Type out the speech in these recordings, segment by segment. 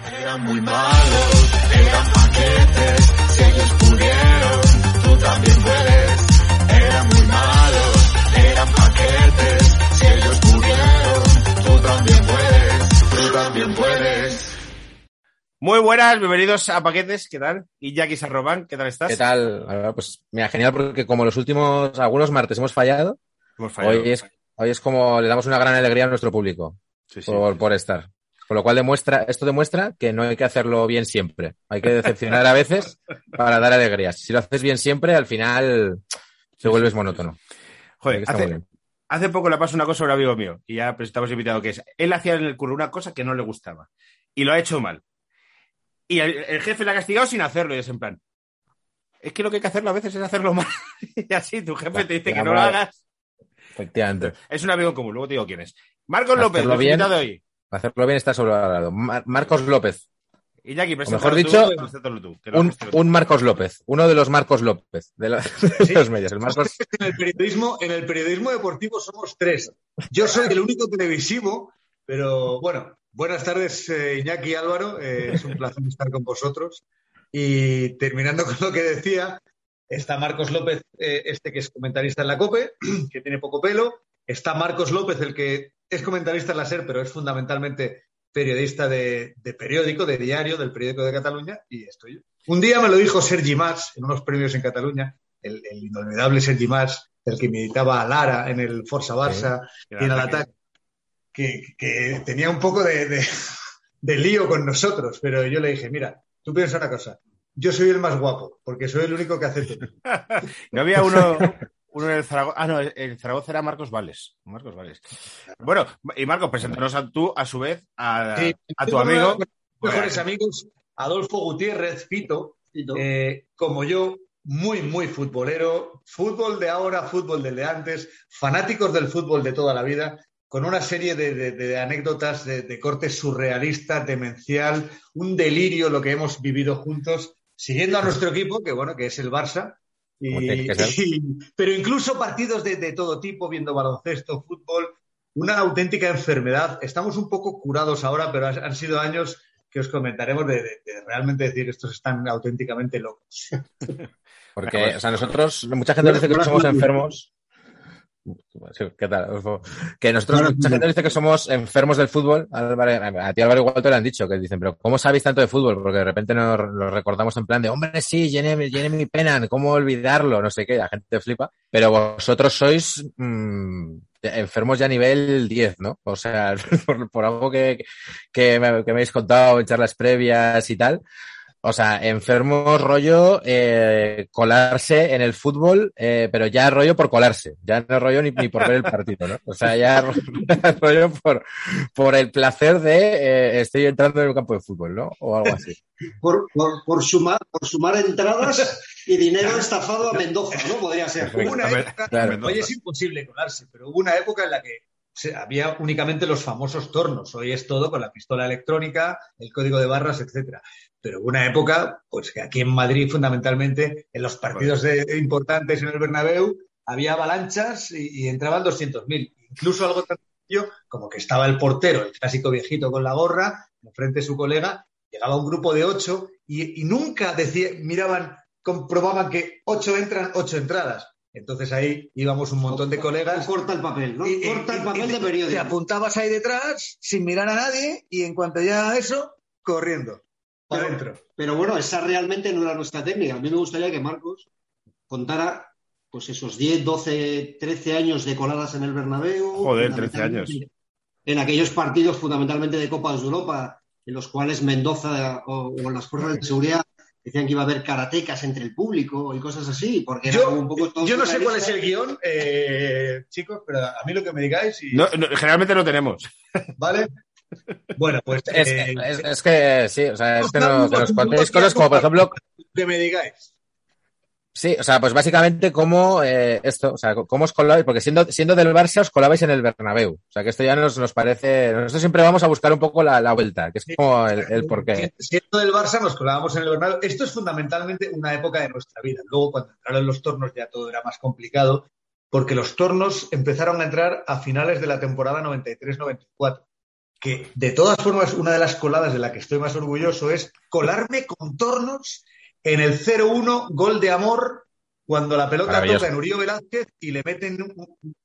Eran muy malos, eran paquetes, si ellos pudieron, tú también puedes. Eran muy malos, eran paquetes, si ellos pudieron, tú también puedes, tú también puedes. Muy buenas, bienvenidos a Paquetes, ¿qué tal? Y Jackie Sarroban, ¿qué tal estás? ¿Qué tal? Pues mira, genial porque como los últimos, algunos martes hemos fallado, Hemos fallado. hoy es, hoy es como le damos una gran alegría a nuestro público Sí, sí. por, por estar. Con lo cual demuestra, esto demuestra que no hay que hacerlo bien siempre. Hay que decepcionar a veces para dar alegrías. Si lo haces bien siempre, al final te vuelves monótono. Joder, Está muy hace, bien. hace poco le pasó una cosa a un amigo mío y ya presentamos invitado que es, él hacía en el curro una cosa que no le gustaba y lo ha hecho mal. Y el, el jefe le ha castigado sin hacerlo y es en plan, es que lo que hay que hacerlo a veces es hacerlo mal. y así tu jefe te dice que no lo hagas. Efectivamente. Es un amigo común, luego te digo quién es. Marcos López, invitado hoy. Hacerlo bien está sobrevalorado. Mar- Marcos López. Y Jackie, mejor dicho, tú tú, Un, Marcos López. Uno de los Marcos López de, la- de los medios. El Marcos, en el periodismo, en el periodismo deportivo somos tres. Yo soy el único televisivo, pero bueno, buenas tardes eh, Iñaki y Álvaro, eh, es un placer estar con vosotros. Y terminando con lo que decía, está Marcos López, eh, este que es comentarista en la COPE, que tiene poco pelo, está Marcos López, el que es comentarista en la SER, pero es fundamentalmente periodista de, de periódico, de diario, del periódico de Cataluña, y estoy yo. Un día me lo dijo Sergi Mas en unos premios en Cataluña, el, el inolvidable Sergi Mas, el que militaba a Lara en el Forza Barça y en el ataque, que, que tenía un poco de, de- de lío con nosotros, pero yo le dije, mira, tú piensa una cosa, yo soy el más guapo, porque soy el único que hace todo. No había uno, uno en el Zaragoza. Ah, no, el Zaragoza era Marcos Vales. Marcos Vales. Bueno, y Marcos, preséntanos a tú, a su vez, a, Sí, a tu amigo. mejores amigos, Adolfo Gutiérrez, Fito, eh, como yo, muy, muy futbolero, fútbol de ahora, fútbol del de antes, fanáticos del fútbol de toda la vida, con una serie de, de- de anécdotas de, de corte surrealista, demencial, un delirio lo que hemos vivido juntos, siguiendo a nuestro equipo, que bueno, que es el Barça. Y- y- pero incluso partidos de, de todo tipo, viendo baloncesto, fútbol, una auténtica enfermedad. Estamos un poco curados ahora, pero han, han sido años que os comentaremos de, de- de realmente decir estos están auténticamente locos. Porque, o sea, nosotros, mucha gente dice que somos enfermos. ¿Qué tal? Que nosotros, mucha gente dice que somos enfermos del fútbol. Álvaro- A ti, Álvaro, igual te lo han dicho, que dicen, pero ¿cómo sabéis tanto de fútbol? Porque de repente nos lo recordamos en plan de, hombre, sí, Jeremy, Jeremy Penan, ¿cómo olvidarlo? No sé qué, la gente flipa. Pero vosotros sois mm, enfermos ya a nivel 10, ¿no? O sea, por, por algo que, que, me, que me habéis contado en charlas previas y tal. O sea, enfermos rollo eh, colarse en el fútbol, eh, pero ya rollo por colarse, ya no rollo ni, ni por ver el partido, ¿no? O sea, ya rollo por, por el placer de eh, estoy entrando en el campo de fútbol, ¿no? O algo así. por, por, por sumar, por sumar entradas y dinero estafado a Mendoza, ¿no? Podría ser. Hubo una época, Claro. hoy es imposible colarse, pero hubo una época en la que había únicamente los famosos tornos. Hoy es todo con la pistola electrónica, el código de barras, etcétera. Pero hubo una época, pues que aquí en Madrid, fundamentalmente, en los partidos de- importantes en el Bernabéu, había avalanchas y, y entraban 200.000. Incluso algo tan sencillo como que estaba el portero, el clásico viejito con la gorra, enfrente de su colega, llegaba un grupo de ocho y, y nunca decía, miraban, comprobaban que ocho entran, ocho entradas. Entonces ahí íbamos un montón de colegas. Corta el papel, ¿no? y- Corta el papel y de Te periódico. apuntabas ahí detrás sin mirar a nadie y en cuanto ya eso, corriendo. Para Pero- adentro. Pero bueno, esa realmente no era nuestra técnica. A mí me gustaría que Marcos contara pues esos 10, 12, 13 años de coladas en el Bernabéu. Joder, 13 años. En aquellos partidos fundamentalmente de Copas de Europa, en los cuales Mendoza o, o las fuerzas de seguridad decían que iba a haber karatecas entre el público y cosas así, porque era como un poco todo Yo no sé cuál es el guion, eh, chicos, pero a mí lo que me digáis, y, No, no, generalmente no tenemos. ¿vale? Bueno, pues. Es, eh, es- es que sí, o sea, es que, no- que nos contéis cosas como, por ejemplo, que me digáis. sí, o sea, pues básicamente cómo eh, esto, o sea, cómo os colabais, porque siendo, siendo del Barça os colabais en el Bernabéu. O sea, que esto ya nos, nos parece, nosotros siempre vamos a buscar un poco la, la vuelta, que es como el, el porqué. Siendo del Barça, nos colábamos en el Bernabéu. Esto es fundamentalmente una época de nuestra vida. Luego, cuando entraron los tornos, ya todo era más complicado, porque los tornos empezaron a entrar a finales de la temporada 93-94. Que, de todas formas, una de las coladas de la que estoy más orgulloso es colarme con tornos en el 0-1 gol de amor cuando la pelota toca en Uribe Velázquez y le meten un,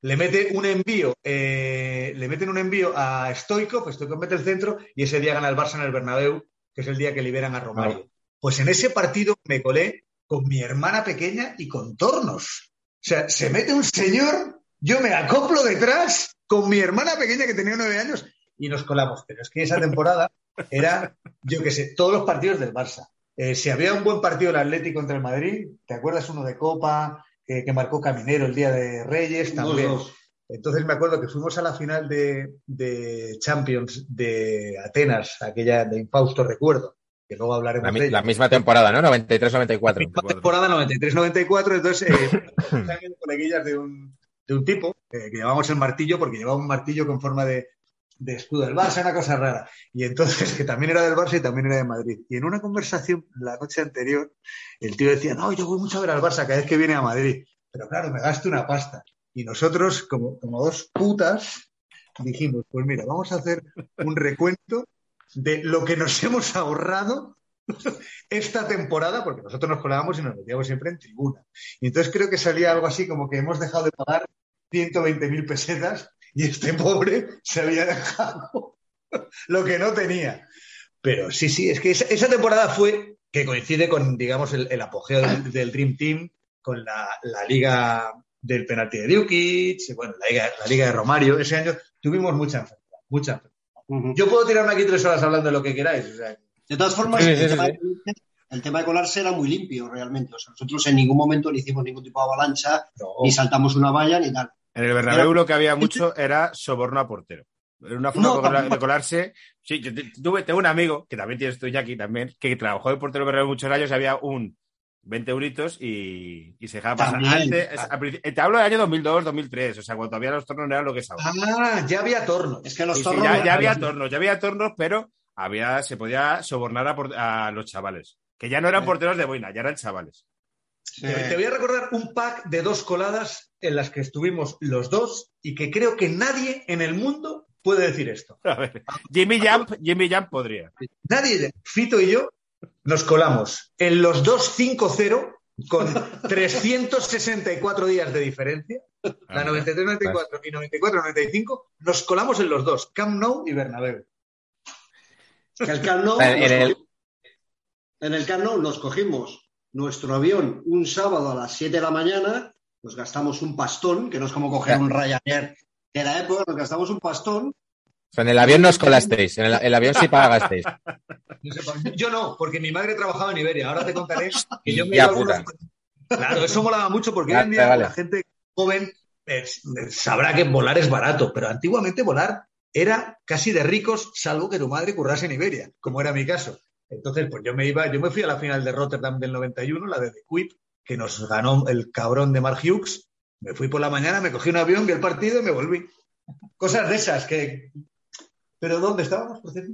le mete un envío, eh, le meten un envío a Stoikov, Stoikov mete el centro y ese día gana el Barça en el Bernabéu, que es el día que liberan a Romario. Pues en ese partido me colé con mi hermana pequeña y con tornos. O sea, se mete un señor, yo me acoplo detrás con mi hermana pequeña que tenía nueve años y nos colamos. Pero es que esa temporada era, yo qué sé, todos los partidos del Barça. Eh, si había un buen partido el Atlético contra el Madrid, ¿te acuerdas uno de Copa que, que marcó Caminero el día de Reyes? También. Dos, dos. Entonces me acuerdo que fuimos a la final de, de Champions de Atenas, aquella de infausto recuerdo, que luego hablaremos La, mi- de ella. la misma temporada, ¿no? 93-94. Misma temporada 93-94, entonces eh, también coleguillas de un, de un tipo eh, que llevamos el martillo, porque llevaba un martillo con forma de, de escudo del Barça, una cosa rara. Y entonces, que también era del Barça y también era de Madrid. Y en una conversación la noche anterior, el tío decía, no, yo voy mucho a ver al Barça cada vez que viene a Madrid. Pero claro, me gasto una pasta. Y nosotros, como, como dos putas, dijimos, pues mira, vamos a hacer un recuento de lo que nos hemos ahorrado esta temporada, porque nosotros nos colábamos y nos metíamos siempre en tribuna. Y entonces creo que salía algo así como que hemos dejado de pagar 120.000 pesetas y este pobre se había dejado lo que no tenía. Pero sí, sí, es que esa, esa temporada fue que coincide con, digamos, el, el apogeo del, del Dream Team, con la, la liga del penalti de Dukic, bueno, la liga, la liga de Romario. Ese año tuvimos mucha enfermedad, mucha enfermedad. Yo puedo tirarme aquí tres horas hablando de lo que queráis. o sea, De todas formas, Sí, sí, el, sí, tema de- el tema de colarse era muy limpio realmente. O sea, nosotros en ningún momento le hicimos ningún tipo de avalancha, no. ni saltamos una valla, ni tal. En el Bernabéu lo que había mucho era soborno a portero. Era una forma No, de colarse. Sí, yo tuve, tengo un amigo, que también tienes tú, Jackie, también, que trabajó de portero del Bernabéu muchos años y había un 20 euritos y, y se dejaba pasar. Antes, principio- te hablo del año 2002, 2003, o sea, cuando todavía los tornos no eran lo que es ahora. Ah, ya había tornos. Es que los Sí, sí, tornos ya, había tornos, ya había tornos, pero había, se podía sobornar a, por- a los chavales. Que ya no eran porteros de boina, ya eran chavales. Te, te voy a recordar un pack de dos coladas en las que estuvimos los dos y que creo que nadie en el mundo puede decir esto. A ver, Jimmy Jump, Jimmy Jump podría. Nadie, Fito y yo, nos colamos en los dos 5-0 con 364 días de diferencia. La 93-94 y 94-95 nos colamos en los dos, Camp Nou y Bernabéu. Que el Camp Nou, En- el- en el Camp Nou nos cogimos nuestro avión un sábado a las 7 de la mañana, nos gastamos un pastón, que no es como coger un Ryanair de la época, nos gastamos un pastón. O sea, en el avión no os colasteis, en el, el avión sí pagasteis. Yo no, porque mi madre trabajaba en Iberia. Ahora te contaré que yo me Ya. Claro, eso molaba mucho porque hoy en día vale. la gente joven eh, sabrá que volar es barato, pero antiguamente volar era casi de ricos, salvo que tu madre currase en Iberia, como era mi caso. Entonces, pues yo me iba, yo me fui a la final de Rotterdam del 91, la de The Quip, que nos ganó el cabrón de Mark Hughes. Me fui por la mañana, me cogí un avión, vi el partido y me volví. Cosas de esas que. ¿Pero dónde estábamos, por cierto?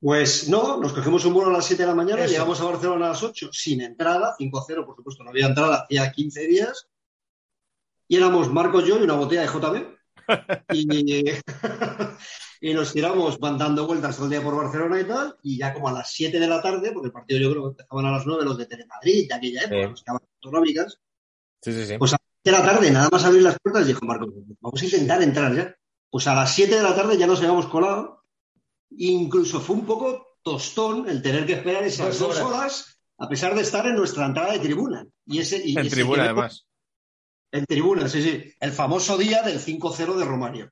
Pues no, nos cogimos un vuelo a las 7 de la mañana, Eso. llegamos a Barcelona a las 8, sin entrada, 5-0, por supuesto, no había entrada, hacía 15 días. Y éramos Marcos yo y una botella de JB. Y, y nos tiramos van dando vueltas todo el día por Barcelona y tal. Y ya como a las 7 de la tarde, porque el partido yo creo que empezaban a las 9 los de Telemadrid de aquella época, Sí. los que autonómicas. Sí, sí, sí. Pues a las 7 de la tarde, nada más abrir las puertas, dijo Marcos, vamos a intentar entrar ya. Pues a las 7 de la tarde ya nos habíamos colado. Incluso fue un poco tostón el tener que esperar esas Dos dos horas. horas, a pesar de estar en nuestra entrada de tribuna. Y ese, y En ese tribuna, además. En tribuna, sí, sí. El famoso día del 5-0 de Romario.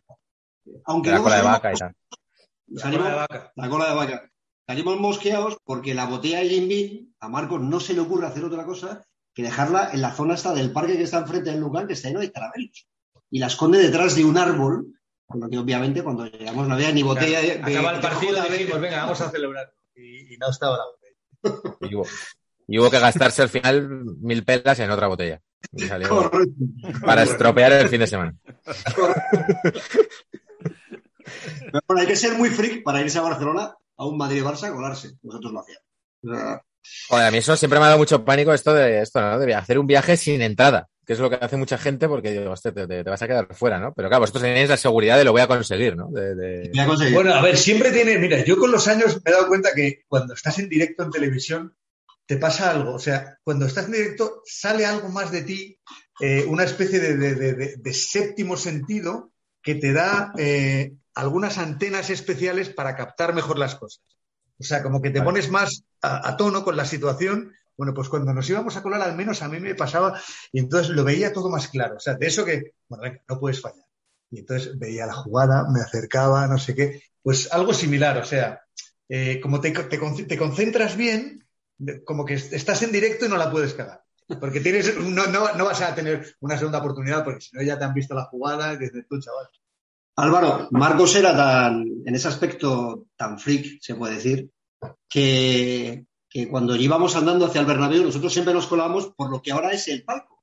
Aunque la cola de vaca y tal. La salimos- cola de vaca. la cola de vaca. Salimos mosqueados porque la botella de Jim Beam, a Marcos no se le ocurre hacer otra cosa que dejarla en la zona esta del parque que está enfrente del lugar, que está lleno de caramelos. Y la esconde detrás de un árbol Con lo que obviamente cuando llegamos no había ni botella de, de- Acaba el partido y dijimos, venga, vamos a celebrar. Y, y no estaba la botella. Y hubo, y hubo que gastarse al final mil pelas en otra botella. Para estropear el fin de semana. Pero bueno, hay que ser muy freak para irse a Barcelona a un Madrid-Barça a colarse. Nosotros lo hacíamos. Joder, a mí eso siempre me ha dado mucho pánico esto de esto, ¿no? De hacer un viaje sin entrada, que es lo que hace mucha gente porque digo, hostia, te, te- te vas a quedar fuera, ¿no? Pero claro, vosotros tenéis la seguridad de lo voy a conseguir, ¿no? De, de- voy a conseguir. Bueno, a ver, siempre tiene. Mira, yo con los años me he dado cuenta que cuando estás en directo en televisión te pasa algo. O sea, cuando estás en directo sale algo más de ti, eh, una especie de, de- de- séptimo sentido que te da eh, algunas antenas especiales para captar mejor las cosas. O sea, como que te Vale. pones más a, a tono con la situación. Bueno, pues cuando nos íbamos a colar, al menos a mí me pasaba, y entonces lo veía todo más claro. O sea, de eso que, bueno, venga, no puedes fallar. Y entonces veía la jugada, me acercaba, no sé qué. Pues algo similar, o sea, eh, como te, te te concentras bien, como que est- estás en directo y no la puedes cagar. Porque tienes, no, no, no vas a tener una segunda oportunidad, porque si no ya te han visto la jugada, y dices tú, chaval. Álvaro, Marcos era tan, en ese aspecto tan freak, se puede decir, que, que cuando íbamos andando hacia el Bernabéu, nosotros siempre nos colábamos por lo que ahora es el palco.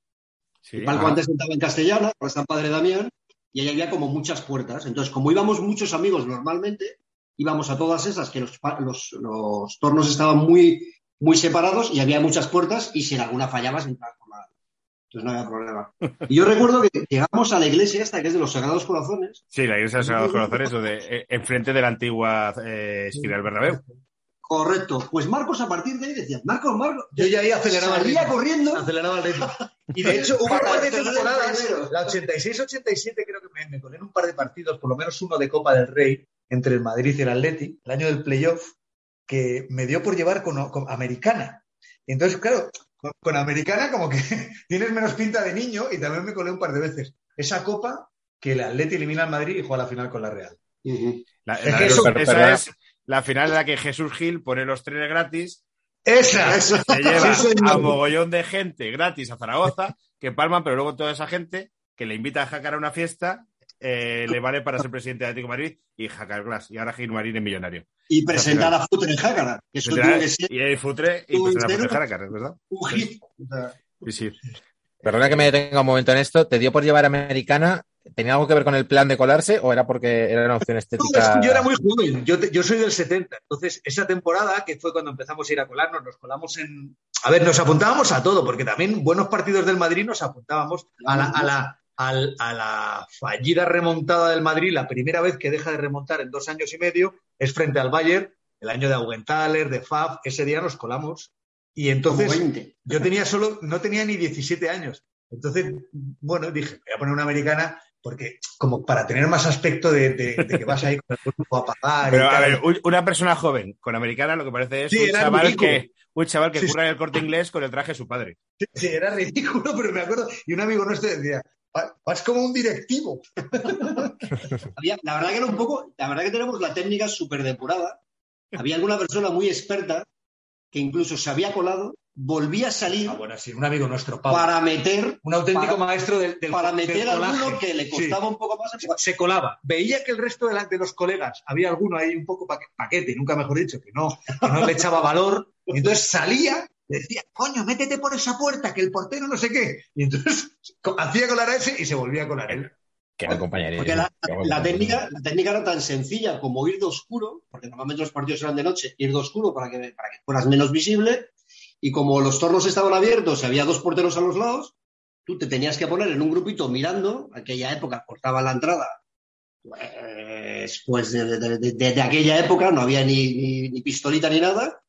Sí. El palco Ah. antes estaba en Castellana, ahora está en Padre Damián, y ahí había como muchas puertas. Entonces, como íbamos muchos amigos normalmente, íbamos a todas esas, que los, los, los tornos estaban muy, muy separados y había muchas puertas, y si en alguna fallabas, entrabas por la... Entonces no había problema. Y yo recuerdo que llegamos a la iglesia esta, que es de los Sagrados Corazones, Sí, la iglesia de los Sagrados Corazones, donde, eh, enfrente de la antigua eh, esquina del Bernabéu. Correcto. Pues Marcos, a partir de ahí decía, Marcos, Marcos. Yo ya ahí aceleraba el ritmo. corriendo. Aceleraba el ritmo. Y de hecho, hubo un par de temporadas, primero. la 86-87 creo que me, me colé en un par de partidos, por lo menos uno de Copa del Rey, entre el Madrid y el Atleti, el año del playoff, que me dio por llevar con, con Americana. Y entonces, claro, con, con Americana como que tienes menos pinta de niño y también me colé un par de veces. Esa Copa que el Atleti elimina al Madrid y juega la final con la Real. Ujú. La, Es la- que eso- esa es la final en la que Jesús Gil pone los trenes gratis, ¡Esa! Eso. se lleva Sí, a mogollón de gente gratis a Zaragoza, que palman, pero luego toda esa gente que le invita a jacar a una fiesta eh, le vale para ser presidente de Atlético de Madrid y jacar glass. Y ahora Gil Marín es millonario. Y presentar a Futre en Jácara. que Eso que ser Y ahí Futre y Tú pues, entero. a Jaracar, ¿verdad? un hit. Sí, sí. Perdona que me detenga un momento en esto. ¿Te dio por llevar americana? ¿Tenía algo que ver con el plan de colarse o era porque era una opción estética? que yo era muy joven, yo, te- yo soy del 70, entonces esa temporada, que fue cuando empezamos a ir a colarnos, nos colamos en... A ver, nos apuntábamos a todo, porque también buenos partidos del Madrid nos apuntábamos a la, a la, al- a la fallida remontada del Madrid, la primera vez que deja de remontar en dos años y medio es frente al Bayern, el año de Augenthaler, de Faf, ese día nos colamos. Y entonces 20. yo tenía solo, no tenía ni 17 años. Entonces, bueno, dije, voy a poner una americana porque como para tener más aspecto de, de- de que vas ahí con el cuerpo a pagar. Pero a ver, un- una persona joven con americana lo que parece es Sí, un, era chaval ridículo. que, un chaval que Sí, curra en el corte inglés con el traje de su padre. Sí, era ridículo, pero me acuerdo. Y un amigo nuestro decía, "Va- vas como un directivo. Había- la verdad que era un poco, la verdad que tenemos la técnica súper depurada. Había alguna persona muy experta que incluso se había colado, volvía a salir Ah, bueno, sí, un amigo nuestro, Pablo. para meter, un auténtico para- maestro del, del para del meter a colaje. alguno que le Sí. costaba un poco más. se colaba. Veía que el resto de, la- de los colegas, había alguno ahí un poco paque- paquete, nunca mejor dicho, que no, que no le echaba valor. Y entonces salía, decía, coño, métete por esa puerta, que el portero no sé qué. Y entonces hacía colar a ese y se volvía a colar él. Que buen compañerismo. Porque la, técnica, la técnica era tan sencilla como ir de oscuro, porque normalmente los partidos eran de noche, ir de oscuro para que, para que fueras menos visible, y como los tornos estaban abiertos y había dos porteros a los lados, tú te tenías que poner en un grupito mirando, aquella época cortaban la entrada, pues, pues de, de- de- de- de aquella época no había ni, ni- ni pistolita ni nada,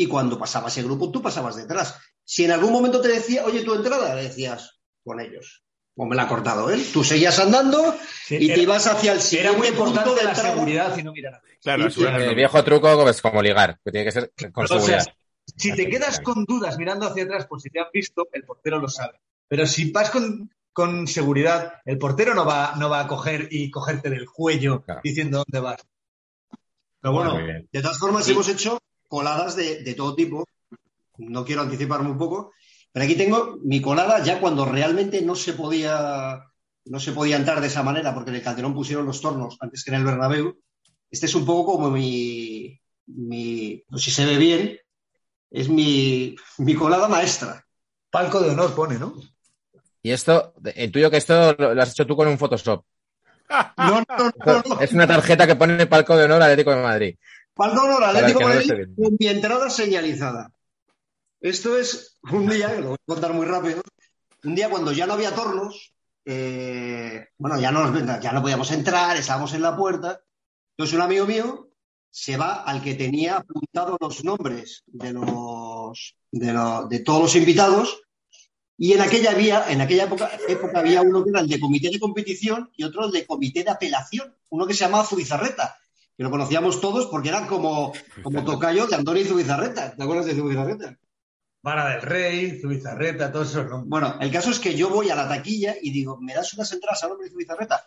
y cuando pasaba ese grupo tú pasabas detrás. Si en algún momento te decía, oye, tu entrada, le decías, con ellos. Como me la ha cortado él. Tú seguías andando y te era, ibas hacia el era siguiente muy punto importante de la entrada. seguridad y no mirar a Claro, Sí, El viejo truco es como ligar, que tiene que ser con O sea, seguridad. si te quedas con dudas mirando hacia atrás por si te han visto, el portero lo sabe. Pero si vas con, con seguridad, el portero no va, no va a coger y cogerte del cuello Claro. diciendo dónde vas. Pero bueno, Muy de todas formas Sí. hemos hecho coladas de, de todo tipo. No quiero anticiparme un poco, pero aquí tengo mi colada ya cuando realmente no se podía no se podía entrar de esa manera porque en el Calderón pusieron los tornos antes que en el Bernabéu. Este es un poco como mi, mi no sé si se ve bien, es mi, mi colada maestra. Palco de honor pone, ¿no? Y esto, intuyo que esto lo has hecho tú con un Photoshop. No, no, no, no. Es una tarjeta que pone palco de honor Atlético de Madrid. De honor Atlético Madrid con mi entrada señalizada. Esto es un día, lo voy a contar muy rápido, un día cuando ya no había tornos, eh, bueno, ya no, ya no podíamos entrar, estábamos en la puerta. Entonces un amigo mío se va al que tenía apuntado los nombres de los de, lo- de todos los invitados y en aquella había, en aquella época, época había uno que era el de comité de competición y otro el de comité de apelación, uno que se llamaba Zubizarreta, que lo conocíamos todos porque eran como, como tocayo de Antonio Zubizarreta. ¿Te acuerdas de Zubizarreta? Vara del Rey, Zubizarreta, todos esos nombres. Bueno, el caso es que yo voy a la taquilla y digo, ¿me das unas entradas a nombre de Zubizarreta?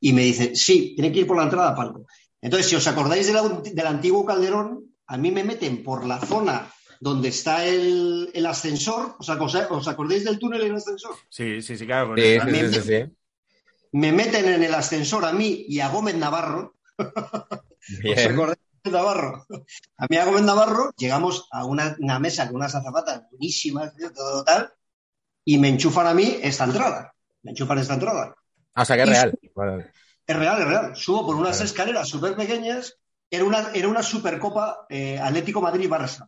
Y me dice, sí, tiene que ir por la entrada a palco. Entonces, si os acordáis de la- del antiguo Calderón, a mí me meten por la zona donde está el, el ascensor. ¿Os, acos- os acordáis del túnel y el ascensor? Sí, sí, sí, claro. con Sí, esa- sí, sí, sí, sí. Me meten en el ascensor a mí y a Gómez Navarro. ¿Os Bien. acordáis de Navarro? A mí Gómez Navarro llegamos a una, una mesa con unas azafatas buenísimas, tío, todo tal, y me enchufan a mí esta entrada. Me enchufan esta entrada. Ah, o sea, que es real. Vale. Es real, es real. Subo por unas escaleras súper pequeñas. Era una, era una Supercopa eh, Atlético Madrid-Barça.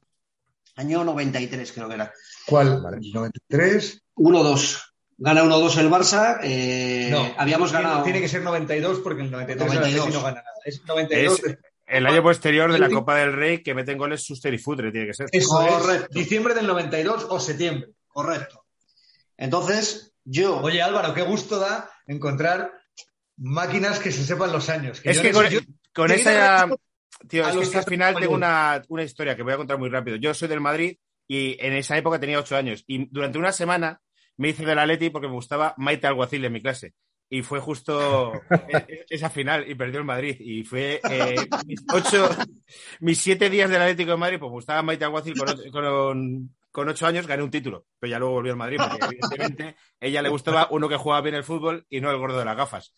Año 93, creo que era. ¿Cuál? Vale. 93. 1-2. Gana 1-2 el Barça. eh, No, habíamos tiene, ganado. tiene que ser 92 porque el 93 el 92. Atleti no gana nada. Es 92. Es el año posterior de la. Copa del Rey que meten goles Suster y Futre, tiene que ser. Eso Correcto. es. Diciembre del 92 o septiembre. Correcto. Entonces, yo. Oye, Álvaro, qué gusto da encontrar máquinas que se sepan los años. Es yo que con, yo- esa. Tío, es que, al final tengo una, una historia que voy a contar muy rápido. Yo soy del Madrid y en esa época tenía ocho años. Y durante una semana me hice del Atleti porque me gustaba Maite Alguacil en mi clase. Y fue justo e- esa final y perdió el Madrid. Y fue eh, mis ocho, mis siete días del Atlético de Madrid, pues me gustaba Maite Alguacil con, ocho- con, con ocho años, gané un título. Pero ya luego volvió al Madrid porque evidentemente ella le gustaba uno que jugaba bien el fútbol y no el gordo de las gafas.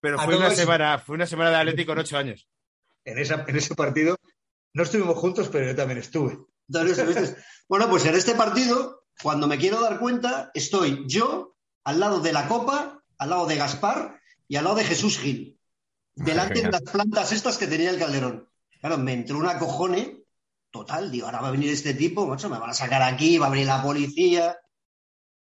Pero A fue una eso- semana, fue una semana de Atlético con ocho años. en, esa, en ese partido no estuvimos juntos, pero yo también estuve. Bueno, pues en este partido, cuando me quiero dar cuenta, estoy yo al lado de la Copa, al lado de Gaspar y al lado de Jesús Gil. Delante de las plantas estas que tenía el Calderón. Claro, me entró una cojone total. Digo, ahora va a venir este tipo, macho, me van a sacar aquí, va a venir la policía.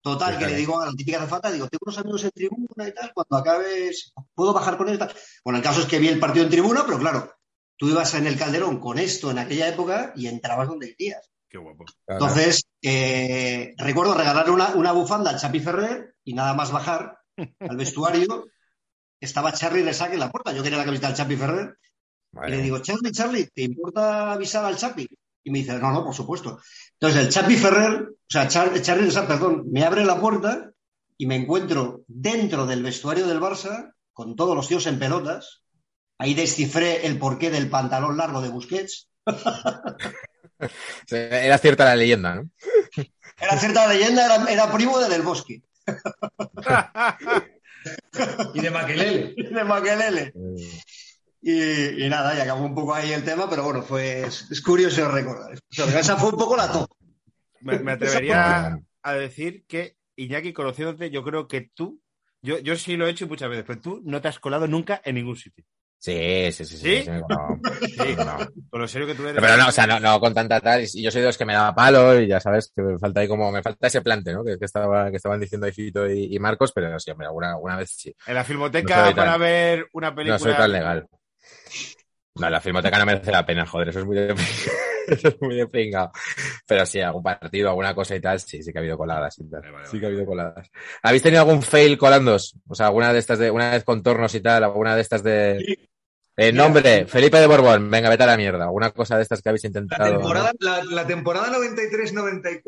Total, que le digo a la típica azafata, digo, tengo unos amigos en tribuna y tal, cuando acabes, ¿puedo bajar con él? y tal? Bueno, el caso es que vi el partido en tribuna, pero claro, tú ibas en el Calderón con esto en aquella época y entrabas donde querías. Qué guapo. Entonces, eh, recuerdo regalarle una, una bufanda al Chapi Ferrer y nada más bajar al vestuario, estaba Charlie Resac en la puerta. Yo quería la camiseta del Chapi Ferrer y le digo, Charlie, Charlie, ¿te importa avisar al Chapi? Y me dice, no, no, por supuesto. Entonces, el Chapi Ferrer, o sea, Char- Charlie Resac, perdón, me abre la puerta y me encuentro dentro del vestuario del Barça con todos los tíos en pelotas. Ahí descifré el porqué del pantalón largo de Busquets. Era cierta la leyenda, ¿no? Era cierta leyenda, era, era primo de Del Bosque. Y de Maquelele. de Maquelele. Y, y nada, y acabó un poco ahí el tema, pero bueno, fue, es, es curioso recordar. O sea, esa fue un poco la top. Me, me atrevería a decir que, Iñaki, conociéndote, yo creo que tú, yo, yo sí lo he hecho muchas veces, pero tú no te has colado nunca en ningún sitio. Sí, sí, sí. sí, ¿Sí? sí, no. Sí, No. con lo serio que tú eres. Pero no, o sea, no, no con tanta tal. Y yo soy de los que me daba palo y ya sabes que me falta ahí como, me falta ese plante, ¿no? Que, que estaba, que estaban diciendo ahí Fito y, y Marcos, pero sí, hombre, alguna, alguna vez sí. En la No filmoteca soy tan- para ver una película. No soy tan legal. No, la filmoteca no merece la pena, joder, eso es muy de, eso es muy de pringao. Pero sí, algún partido, alguna cosa y tal, sí, sí que ha habido coladas. Vale, vale, sí que ha habido coladas. ¿Habéis tenido algún fail colándos? O sea, alguna de estas de, una vez contornos y tal, alguna de estas de... Eh, nombre, Felipe de Borbón, venga, vete a la mierda. Alguna cosa de estas que habéis La intentado. temporada, la, la temporada 93-94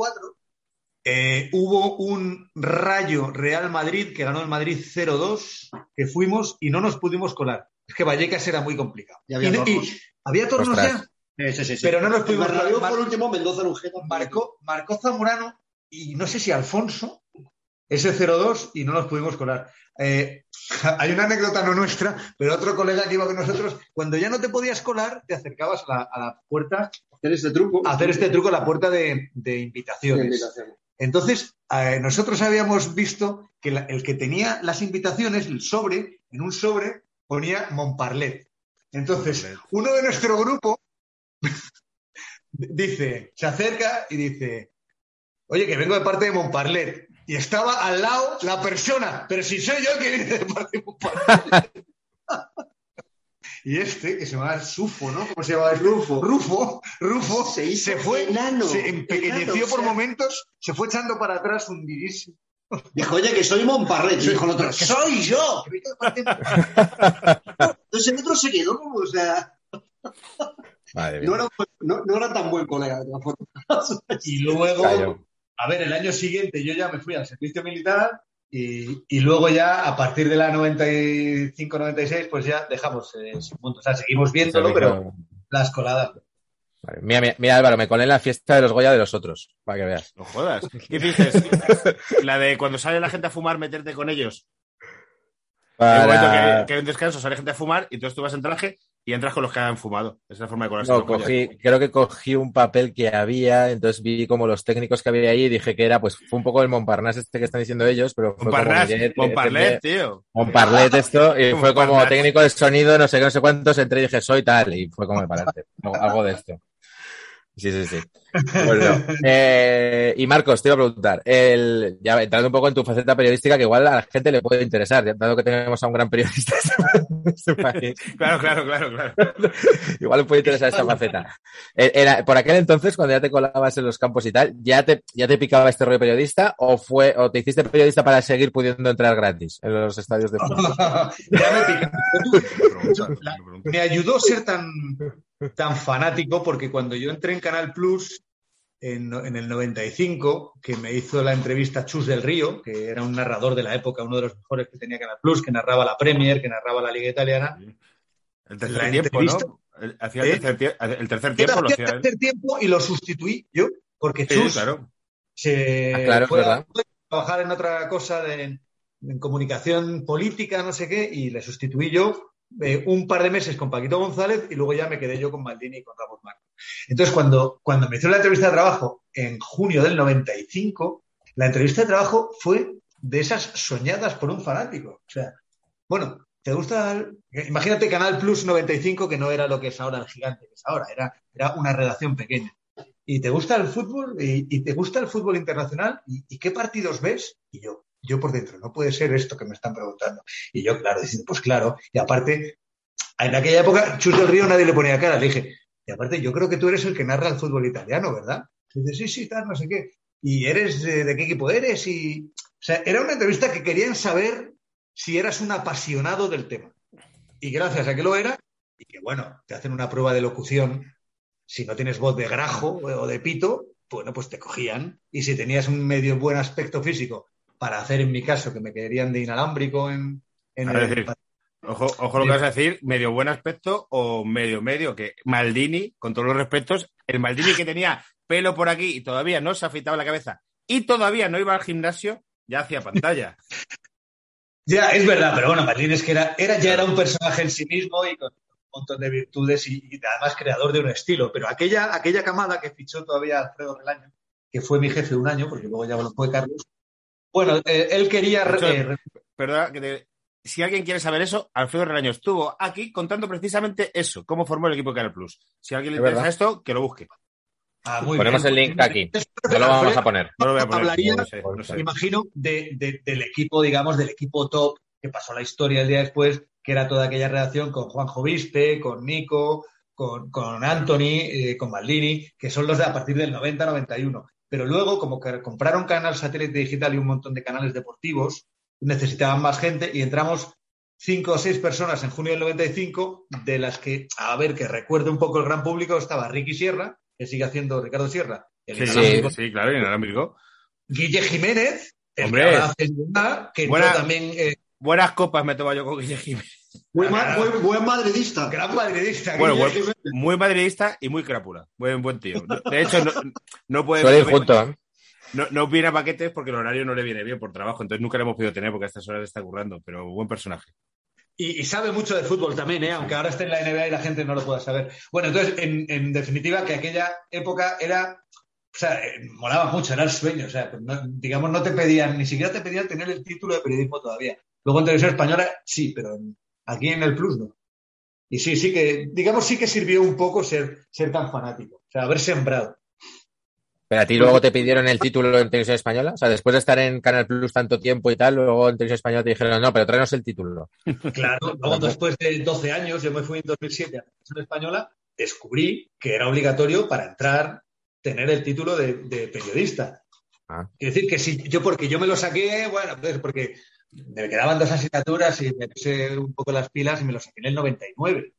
eh, hubo un Rayo Real Madrid que ganó el Madrid 0-2, que fuimos y no nos pudimos colar. Es que Vallecas era muy complicado. Y había Y- y- tornos. había tornos Ostras. ya. Sí, sí, sí. Pero no nos El pudimos colar. por último, Mendoza. Marcó, marcó Zamorano y no sé si Alfonso ese 02 y no nos pudimos colar. Eh, hay una anécdota no nuestra, pero otro colega que iba con nosotros, cuando ya no te podías colar, te acercabas a la, a la puerta Hacer este truco. a hacer este truco a la puerta de, de invitaciones. De invitación. Entonces, eh, nosotros habíamos visto que la- el que tenía las invitaciones, el sobre, en un sobre ponía Montparlet. Entonces, uno de nuestro grupo dice, se acerca y dice, oye, que vengo de parte de Montparlet. Y estaba al lado la persona, pero si soy yo el que viene de parte de Montparlet. y este, que se llama Sufo, ¿no? ¿Cómo se llama? Rufo. Rufo, Rufo, Se hizo fue, enano, se empequeñeció enano, o por sea. momentos, se fue echando para atrás hundidísimo. Dijo, oye, que soy Montparlet. Y dijo el otro, soy yo. Entonces el otro se quedó como, o sea, no era, no, no era tan buen colega de todas formas. Y luego, Cayó. A ver, el año siguiente yo ya me fui al servicio militar y, y luego ya a partir de la 95-96 pues ya dejamos eh, ese mundo. O sea, seguimos viéndolo, pero las coladas. Vale. Mira, mira, mira, Álvaro, me colé en la fiesta de los Goya de los otros, para que veas. No jodas. ¿Qué dices? La de cuando sale la gente a fumar, meterte con ellos. Hay un momento Para- que, que hay un descanso, sale gente a fumar y entonces tú vas en traje y entras con los que han fumado. Esa es la forma de colarse. No, cogí, creo que cogí un papel que había, entonces vi como los técnicos que había ahí y dije que era, pues fue un poco el Montparnasse este que están diciendo ellos, pero fue como Montparnasse, miré- Montparlet, tío. Montparlet esto, y fue como técnico de sonido, no sé qué, no sé cuántos, entré y dije, soy tal, y fue como el parante, algo de esto. Sí, sí, sí. Bueno, eh, y Marcos, te iba a preguntar, el, ya entrando un poco en tu faceta periodística, que igual a la gente le puede interesar, dado que tenemos a un gran periodista en este país, Claro, claro, claro, claro. igual le puede interesar esta faceta. Eh, Era, por aquel entonces, cuando ya te colabas en los campos y tal, ¿ya te, ya te picaba este rollo periodista o fue, o te hiciste periodista para seguir pudiendo entrar gratis en los estadios de fútbol? ya me pica. Lo pregunto, La- lo pregunto. me ayudó ser tan, tan fanático porque cuando yo entré en Canal Plus en, en el 95, que me hizo la entrevista Chus del Río, que era un narrador de la época, uno de los mejores que tenía Canal Plus, que narraba la Premier, que narraba la Liga Italiana. El tercer La tiempo, ¿no? El- Hacía el ¿Eh? tercer, tie- el tercer tiempo, lo hacía el él. tercer tiempo y lo sustituí yo, porque Sí, Chus claro. se Ah, claro, fue a trabajar en otra cosa de, en comunicación política, no sé qué, y le sustituí yo eh, un par de meses con Paquito González y luego ya me quedé yo con Maldini y con Ramos Marco. Entonces, cuando, cuando me hizo la entrevista de trabajo en junio del 95, la entrevista de trabajo fue de esas soñadas por un fanático. O sea, bueno, ¿te gusta? Imagínate Canal Plus 95, que no era lo que es ahora el gigante que es ahora, era, era una redacción pequeña. ¿Y te gusta el fútbol? ¿Y, te gusta el fútbol internacional? ¿Y, y qué partidos ves? Y yo, yo por dentro, no puede ser esto que me están preguntando. Y yo, claro, diciendo, pues claro. Y aparte, en aquella época, Chus del Río nadie le ponía cara. Le dije, y aparte, yo creo que tú eres el que narra el fútbol italiano, ¿verdad? Y dice, sí, sí, tal, no sé qué. ¿Y eres de, de qué equipo eres? Y, o sea, era una entrevista que querían saber si eras un apasionado del tema. Y gracias a que lo era, y que bueno, te hacen una prueba de locución, si no tienes voz de grajo o de pito, bueno, pues te cogían. Y si tenías un medio buen aspecto físico para hacer, en mi caso, que me quedarían de inalámbrico en, en el- decir, Ojo, ojo lo que vas a decir, medio buen aspecto o medio medio, que Maldini, con todos los respetos, el Maldini que tenía pelo por aquí y todavía no se afeitaba la cabeza y todavía no iba al gimnasio, ya hacía pantalla. Ya, es verdad, pero bueno, Martín es que era, era, ya era un personaje en sí mismo y con un montón de virtudes y, y además creador de un estilo. Pero aquella, aquella camada que fichó todavía Alfredo Relaño, que fue mi jefe un año, porque luego ya lo fue Carlos, bueno, eh, él quería... Hecho, eh, Perdona, que te- si alguien quiere saber eso, Alfredo Relaño estuvo aquí contando precisamente eso, cómo formó el equipo de Canal Plus. Si a alguien le Es interesa verdad. esto, que lo busque. ah, muy Ponemos bien. el link aquí. No lo vamos a poner. No lo voy a poner. Hablaría- no sé, no sé. me imagino, de- de- del equipo, digamos, del equipo top que pasó la historia el día después, que era toda aquella redacción con Juanjo Vispe, con Nico, con, con Anthony, eh, con Maldini, que son los de a partir del 90-91. Pero luego, como que compraron canal satélite digital y un montón de canales deportivos, necesitaban más gente y entramos cinco o seis personas en junio del 95, de las que, a ver, que recuerde un poco el gran público, estaba Ricky Sierra, que sigue haciendo Ricardo Sierra, el Sí, sí, sí, claro, inalámbrico. Guille Jiménez, el Hombre. que ahora hace nada, que Buena- también eh, Buenas copas me tomo yo con Guille Jiménez. Buen, ma- buen- buen madridista. gran madridista. Bueno, muy madridista y muy crápula. Buen, buen tío. De hecho, no, no puede. Suele ir no me- junto, ¿eh? no, no viene a paquetes porque el horario no le viene bien por trabajo, entonces nunca lo hemos podido tener porque a estas horas está currando, pero buen personaje. Y, y sabe mucho de fútbol también, ¿eh? aunque ahora esté en la NBA y la gente no lo pueda saber. Bueno, entonces, en, en definitiva, que aquella época era. O sea, eh, molaba mucho, era el sueño. O sea, pues no- digamos, no te pedían, ni siquiera te pedían tener el título de periodismo todavía. Luego en televisión española, sí, pero en- aquí en el Plus no. Y sí, sí que, digamos, sí que sirvió un poco ser, ser tan fanático. O sea, haber sembrado. Pero a ti luego te pidieron el título en televisión española. O sea, después de estar en Canal Plus tanto tiempo y tal, luego en televisión española te dijeron, no, pero tráenos el título. Claro, luego después de 12 años, yo me fui en 2007 a la televisión española, descubrí que era obligatorio para entrar tener el título de, de periodista. Ah. Es decir, que si yo, porque yo me lo saqué, bueno, pues porque me quedaban dos asignaturas y me puse un poco las pilas y me lo saqué en el 99.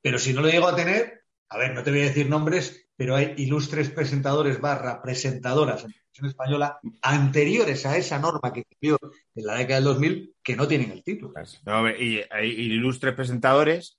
Pero si no lo llego a tener, a ver, no te voy a decir nombres, pero hay ilustres presentadores barra presentadoras en televisión española anteriores a esa norma que cambió en la década del 2000 que no tienen el título. No, hombre, y hay ilustres presentadores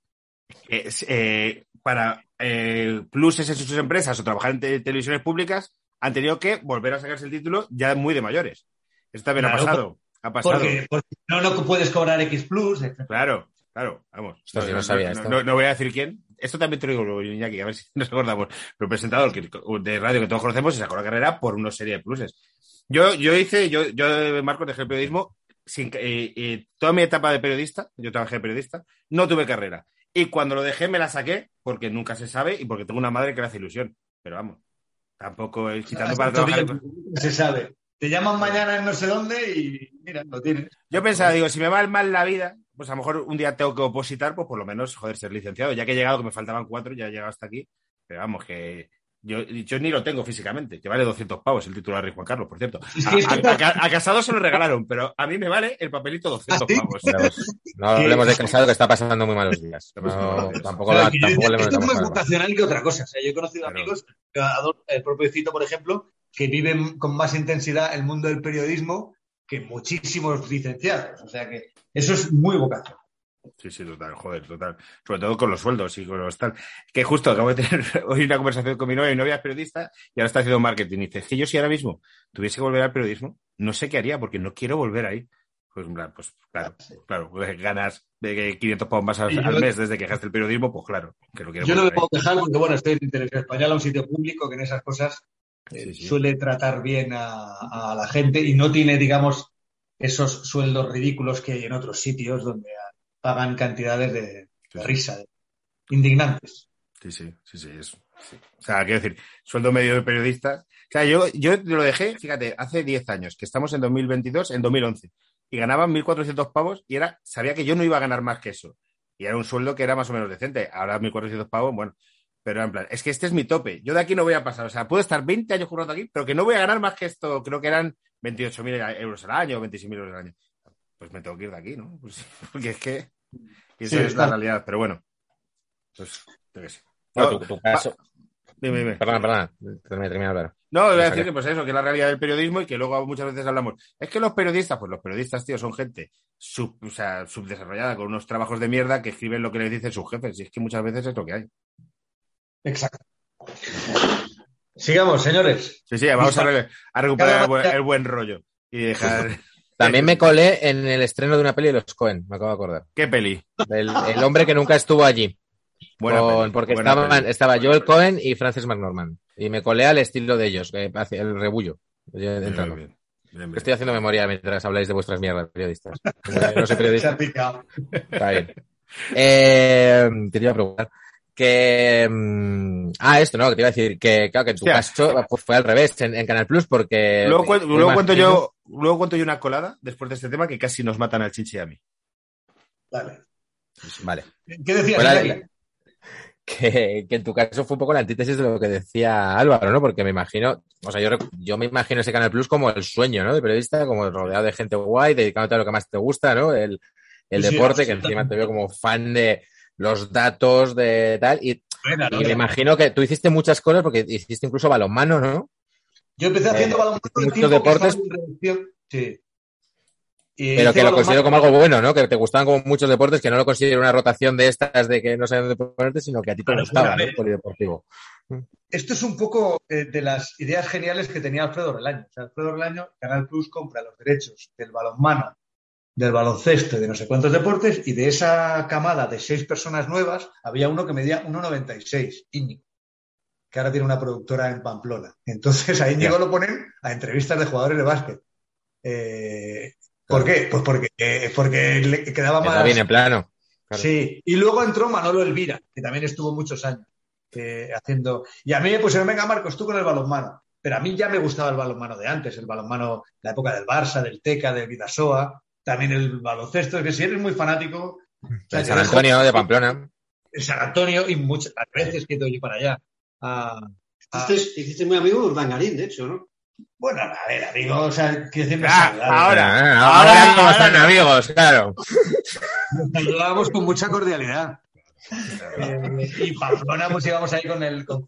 que, eh, para eh, pluses en sus empresas o trabajar en te- televisiones públicas han tenido que volver a sacarse el título ya muy de mayores. Esto también Claro, ha pasado. Ha pasado. Porque, porque no, no puedes cobrar X Plus, etc. Claro, claro, vamos. Ostras, yo no sabía no, esto. no- no voy a decir quién. Esto también te lo digo, Iñaki, a ver si nos acordamos. Pero presentador que- de radio que todos conocemos se sacó la carrera por una serie de pluses. Yo, yo hice, yo, yo, Marcos, dejé el periodismo sin, eh, eh, toda mi etapa de periodista, yo trabajé de periodista, no tuve carrera. Y cuando lo dejé me la saqué, porque nunca se sabe y porque tengo una madre que le hace ilusión. Pero vamos, tampoco es quitando para trabajar. Se sabe. Te llaman mañana en no sé dónde y mira, lo tienes. Yo pensaba, digo, si me va mal la vida, pues a lo mejor un día tengo que opositar, pues por lo menos, joder, ser licenciado. Ya que he llegado, que me faltaban cuatro, ya he llegado hasta aquí. Pero vamos, que yo, yo ni lo tengo físicamente, que vale 200 pavos el título de Juan Carlos, por cierto. A, Casado se lo regalaron, pero a mí me vale el papelito 200 ¿Ah, pavos. No hablemos de casado que está pasando muy malos días. No, tampoco, la- yo tampoco diría le esto es más vocacional que otra cosa. O sea, yo he conocido amigos, el propio Cito, por ejemplo, que viven con más intensidad el mundo del periodismo que muchísimos licenciados. O sea que eso es muy vocacional. Sí, sí, total, joder, total. Sobre todo con los sueldos y con los tal. Que justo acabo de tener hoy una conversación con mi novia, mi novia es periodista y ahora está haciendo marketing. Y dice, es que yo si ahora mismo tuviese que volver al periodismo, no sé qué haría porque no quiero volver ahí. Pues, pues claro, claro, pues, ganas de 500 pavos más al, mes desde que dejaste el periodismo, pues claro, que no quiero Yo no me puedo quejar porque, bueno, estoy en Televisión Española, un sitio público que en esas cosas eh, Sí, sí. suele tratar bien a, a la gente y no tiene, digamos, esos sueldos ridículos que hay en otros sitios donde pagan cantidades de, de Sí, sí. risa, de- indignantes. Sí, sí, sí, sí, eso. O sea, quiero decir, sueldo medio de periodista. O sea, yo, yo lo dejé, fíjate, hace 10 años, que estamos en 2022, en 2011, y ganaba 1.400 pavos y era, sabía que yo no iba a ganar más que eso. Y era un sueldo que era más o menos decente. Ahora 1.400 pavos, bueno, pero en plan, es que este es mi tope. Yo de aquí no voy a pasar. O sea, puedo estar 20 años currando aquí, pero que no voy a ganar más que esto. Creo que eran 28.000 euros al año, 26.000 euros al año. Pues me tengo que ir de aquí, ¿no? Pues, porque es que y esa Sí, es la realidad. Pero bueno, pues, yo qué sé. No, No, tu, tu caso. Dime, dime. Perdona, perdona. Termina, termina, Álvaro. No, voy a decir que pues eso, que es la realidad del periodismo y que luego muchas veces hablamos. Es que los periodistas, pues los periodistas, tío, son gente sub, o sea, subdesarrollada con unos trabajos de mierda que escriben lo que les dicen sus jefes. Y es que muchas veces es lo que hay. Exacto. Sigamos, señores. Sí, sí, vamos a, re- a recuperar el buen, el buen rollo y dejar. También me colé en el estreno de una peli de los Cohen, me acabo de acordar. ¿Qué peli? El, el hombre que nunca estuvo allí. Buena Con- peli, porque buena estaban, peli. estaba Joel Cohen y Frances McNorman. Y me colé al estilo de ellos, hacia el rebullo. Yo Bien, entrando. bien, bien, bien. Estoy haciendo memoria mientras habláis de vuestras mierdas, periodistas. No soy Se periodista. ha picado. Está bien. Eh, te iba a preguntar que mm, ah esto no que te iba a decir que claro que en tu caso pues, fue al revés en, en Canal Plus porque Luego, cuen- me luego cuento yo, luego cuento yo una colada después de este tema que casi nos matan al Chinchi y a mí. Dale. vale. ¿Qué decías, Iñaki? de- que, que en tu caso fue un poco la antítesis de lo que decía Álvaro no porque me imagino o sea yo yo me imagino ese Canal Plus como el sueño no de periodista como rodeado de gente guay dedicándote a lo que más te gusta no el el Sí, sí, deporte que encima te veo como fan de los datos de tal y, me imagino que tú hiciste muchas cosas porque hiciste incluso balonmano no Yo empecé haciendo Eh, balonmano muchos deportes. Sí. Y Pero que lo considero como algo bueno, ¿no? Que te gustaban como muchos deportes, que no lo considero una rotación de estas de que no sabes dónde ponerte, sino que a ti te Claro, gustaba, ¿no? polideportivo. esto es un poco eh, de las ideas geniales que tenía Alfredo Relaño. O sea, Alfredo Relaño, Canal Plus, compra los derechos del balonmano, del baloncesto y de no sé cuántos deportes, y de esa camada de seis personas nuevas, había uno que medía 1,96, Íñigo, que ahora tiene una productora en Pamplona. Entonces a Íñigo lo ponen a entrevistas de jugadores de básquet. Eh, ¿Por qué? Pues porque, eh, porque le quedaba más... bien en plano. Claro. Sí, y luego entró Manolo Elvira, que también estuvo muchos años eh, haciendo. Y a mí me pusieron, venga, Marcos, tú con el balonmano. Pero a mí ya me gustaba el balonmano de antes, el balonmano, la época del Barça, del Teca, del Vidasoa, también el baloncesto. Es que si eres muy fanático. te San Antonio de Pamplona. En San Antonio y muchas veces que he ido yo para allá. Ah, ah, Hiciste, muy amigo de Urdangarín, de hecho, ¿no? bueno, a ver, amigo, o sea, quiero decir, nos Ah, ahora. Ah, ahora, ahora, como están ahora. amigos, claro. nos saludábamos con mucha cordialidad. Eh, y Pamplona, pues íbamos ahí con el con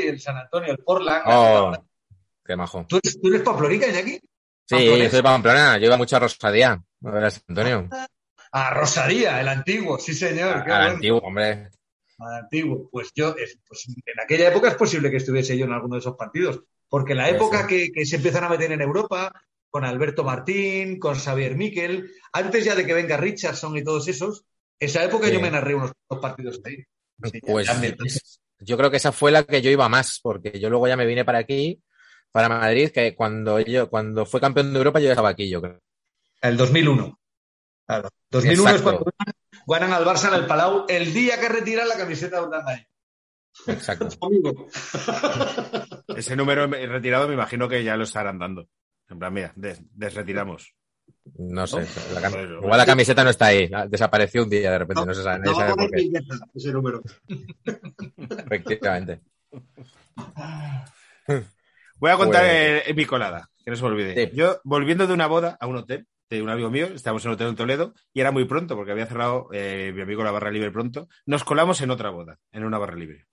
y el San Antonio, el Portland. Oh, qué majo. ¿Tú, eres, ¿Tú eres pamplonica, Iñaki? Sí, yo soy Pamplona, yo iba mucho a Rosadía. A ver, a San Antonio. A Rosaría, el antiguo, sí señor. Al bueno. antiguo, hombre. Al antiguo. Pues yo, es- pues en aquella época es posible que estuviese yo en alguno de esos partidos, porque la época que, que se empiezan a meter en Europa, con Alberto Martín, con Xavier Miquel, antes ya de que venga Richardson y todos esos, esa época Sí. yo me narré unos dos partidos ahí. Ya- Pues ya me- yo creo que esa fue la que yo iba más, porque yo luego ya me vine para aquí, para Madrid, que cuando yo, cuando fue campeón de Europa yo ya estaba aquí, yo creo. El 2001. Claro. 2001 es Exacto. cuando ganan al Barça en el Palau el día que retiran la camiseta de Urdangarín. Exacto. Amigo. Ese número retirado me imagino que ya lo estarán dando. En plan, mira, des- desretiramos. No sé. la Bueno, igual la camiseta no está ahí. Desapareció un día de repente, no, se sabe, No sabe por qué. ese número. Efectivamente. Voy a contar Pues- eh, mi colada, que no se me olvide. Sí. Yo, volviendo de una boda a un hotel de un amigo mío, estábamos en un hotel en Toledo y era muy pronto porque había cerrado eh, mi amigo la barra libre pronto. Nos colamos en otra boda, en una barra libre.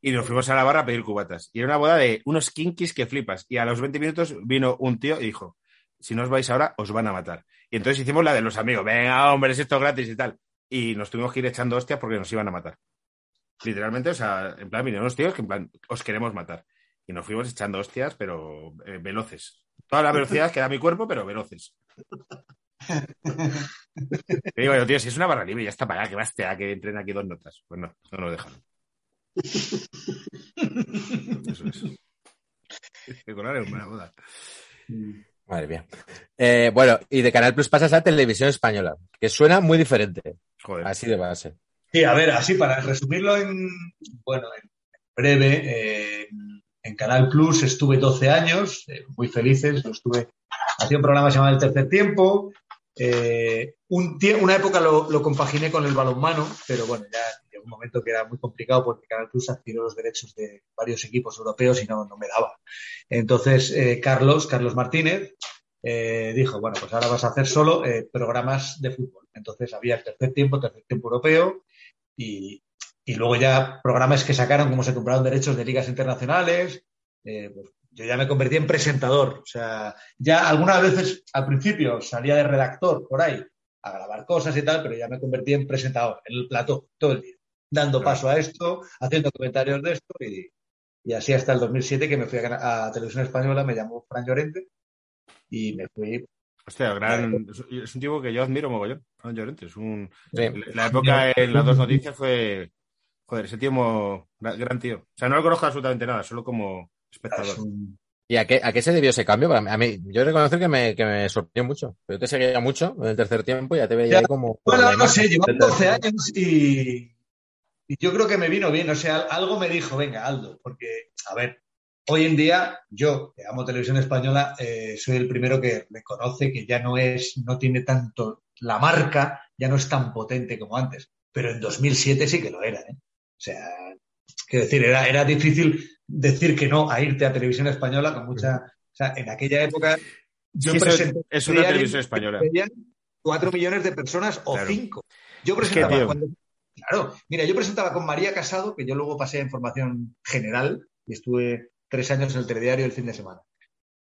Y nos fuimos a la barra a pedir cubatas. Y era una boda de unos kinkis que flipas. Y a los 20 minutos vino un tío y dijo, si no os vais ahora, os van a matar. Y entonces hicimos la de los amigos, venga, hombre, es esto gratis y tal. Y nos tuvimos que ir echando hostias porque nos iban a matar. Literalmente, o sea, en plan, vinieron unos tíos que en plan, os queremos matar. Y nos fuimos echando hostias, pero eh, veloces. Toda la velocidad que da mi cuerpo, pero veloces. Te digo yo, tío, si es una barra libre, ya está para allá, que baste a que entren aquí dos notas. Pues no, no nos dejan. Eso es. Que colar en una boda. Madre mía. Eh, bueno, y de Canal Plus pasas a Televisión Española, que suena muy diferente, Joder. así de base. Sí, a ver, así para resumirlo en, bueno, en breve, eh, en Canal Plus estuve 12 años, eh, muy felices, lo estuve, hacía un programa llamado El Tercer Tiempo, eh, una época lo, compaginé con el balonmano, pero bueno, ya llegó un momento que era muy complicado porque Canal Plus adquirió los derechos de varios equipos europeos y no, me daba. Entonces, eh, Carlos, Carlos Martínez, dijo, bueno, pues ahora vas a hacer solo programas de fútbol. Entonces había el tercer tiempo, tercer tiempo europeo, y, y luego ya programas que sacaron, como se compraron derechos de ligas internacionales. eh, pues yo ya me convertí en presentador. O sea, ya algunas veces al principio salía de redactor por ahí a grabar cosas y tal, pero ya me convertí en presentador, en el plató, todo el día, dando Claro. paso a esto, haciendo comentarios de esto y, y así hasta el 2007 que me fui a, a Televisión Española, me llamó Fran Llorente y me fui. Hostia, gran, es un tipo que yo admiro mogollón. Fran Llorente. Es un, Sí. la época en las dos noticias fue. Joder, ese tío, mo- gran gran tío. O sea, no lo conozco absolutamente nada, solo como espectador. ¿Y a qué, a qué se debió ese cambio? A mí, yo reconocer que me, que me sorprendió mucho. Yo te seguía mucho en el tercer tiempo y ya te veía Ya. ahí como... Bueno, no sé, tercer 12 tiempo. años y, y yo creo que me vino bien. O sea, algo me dijo, venga, Aldo, porque, a ver, hoy en día yo, que amo televisión española, eh, soy el primero que reconoce que ya no es, no tiene tanto, la marca ya no es tan potente como antes. Pero en 2007 sí que lo era, ¿eh? O sea, quiero decir, era, era difícil decir que no a irte a televisión española con mucha. O sea, en aquella época yo presenté es una televisión española. cuatro millones de personas o Claro. cinco. Yo Es que, presentaba cuando- Claro, mira, yo presentaba con María Casado, que yo luego pasé a información general y estuve tres años en el telediario el fin de semana.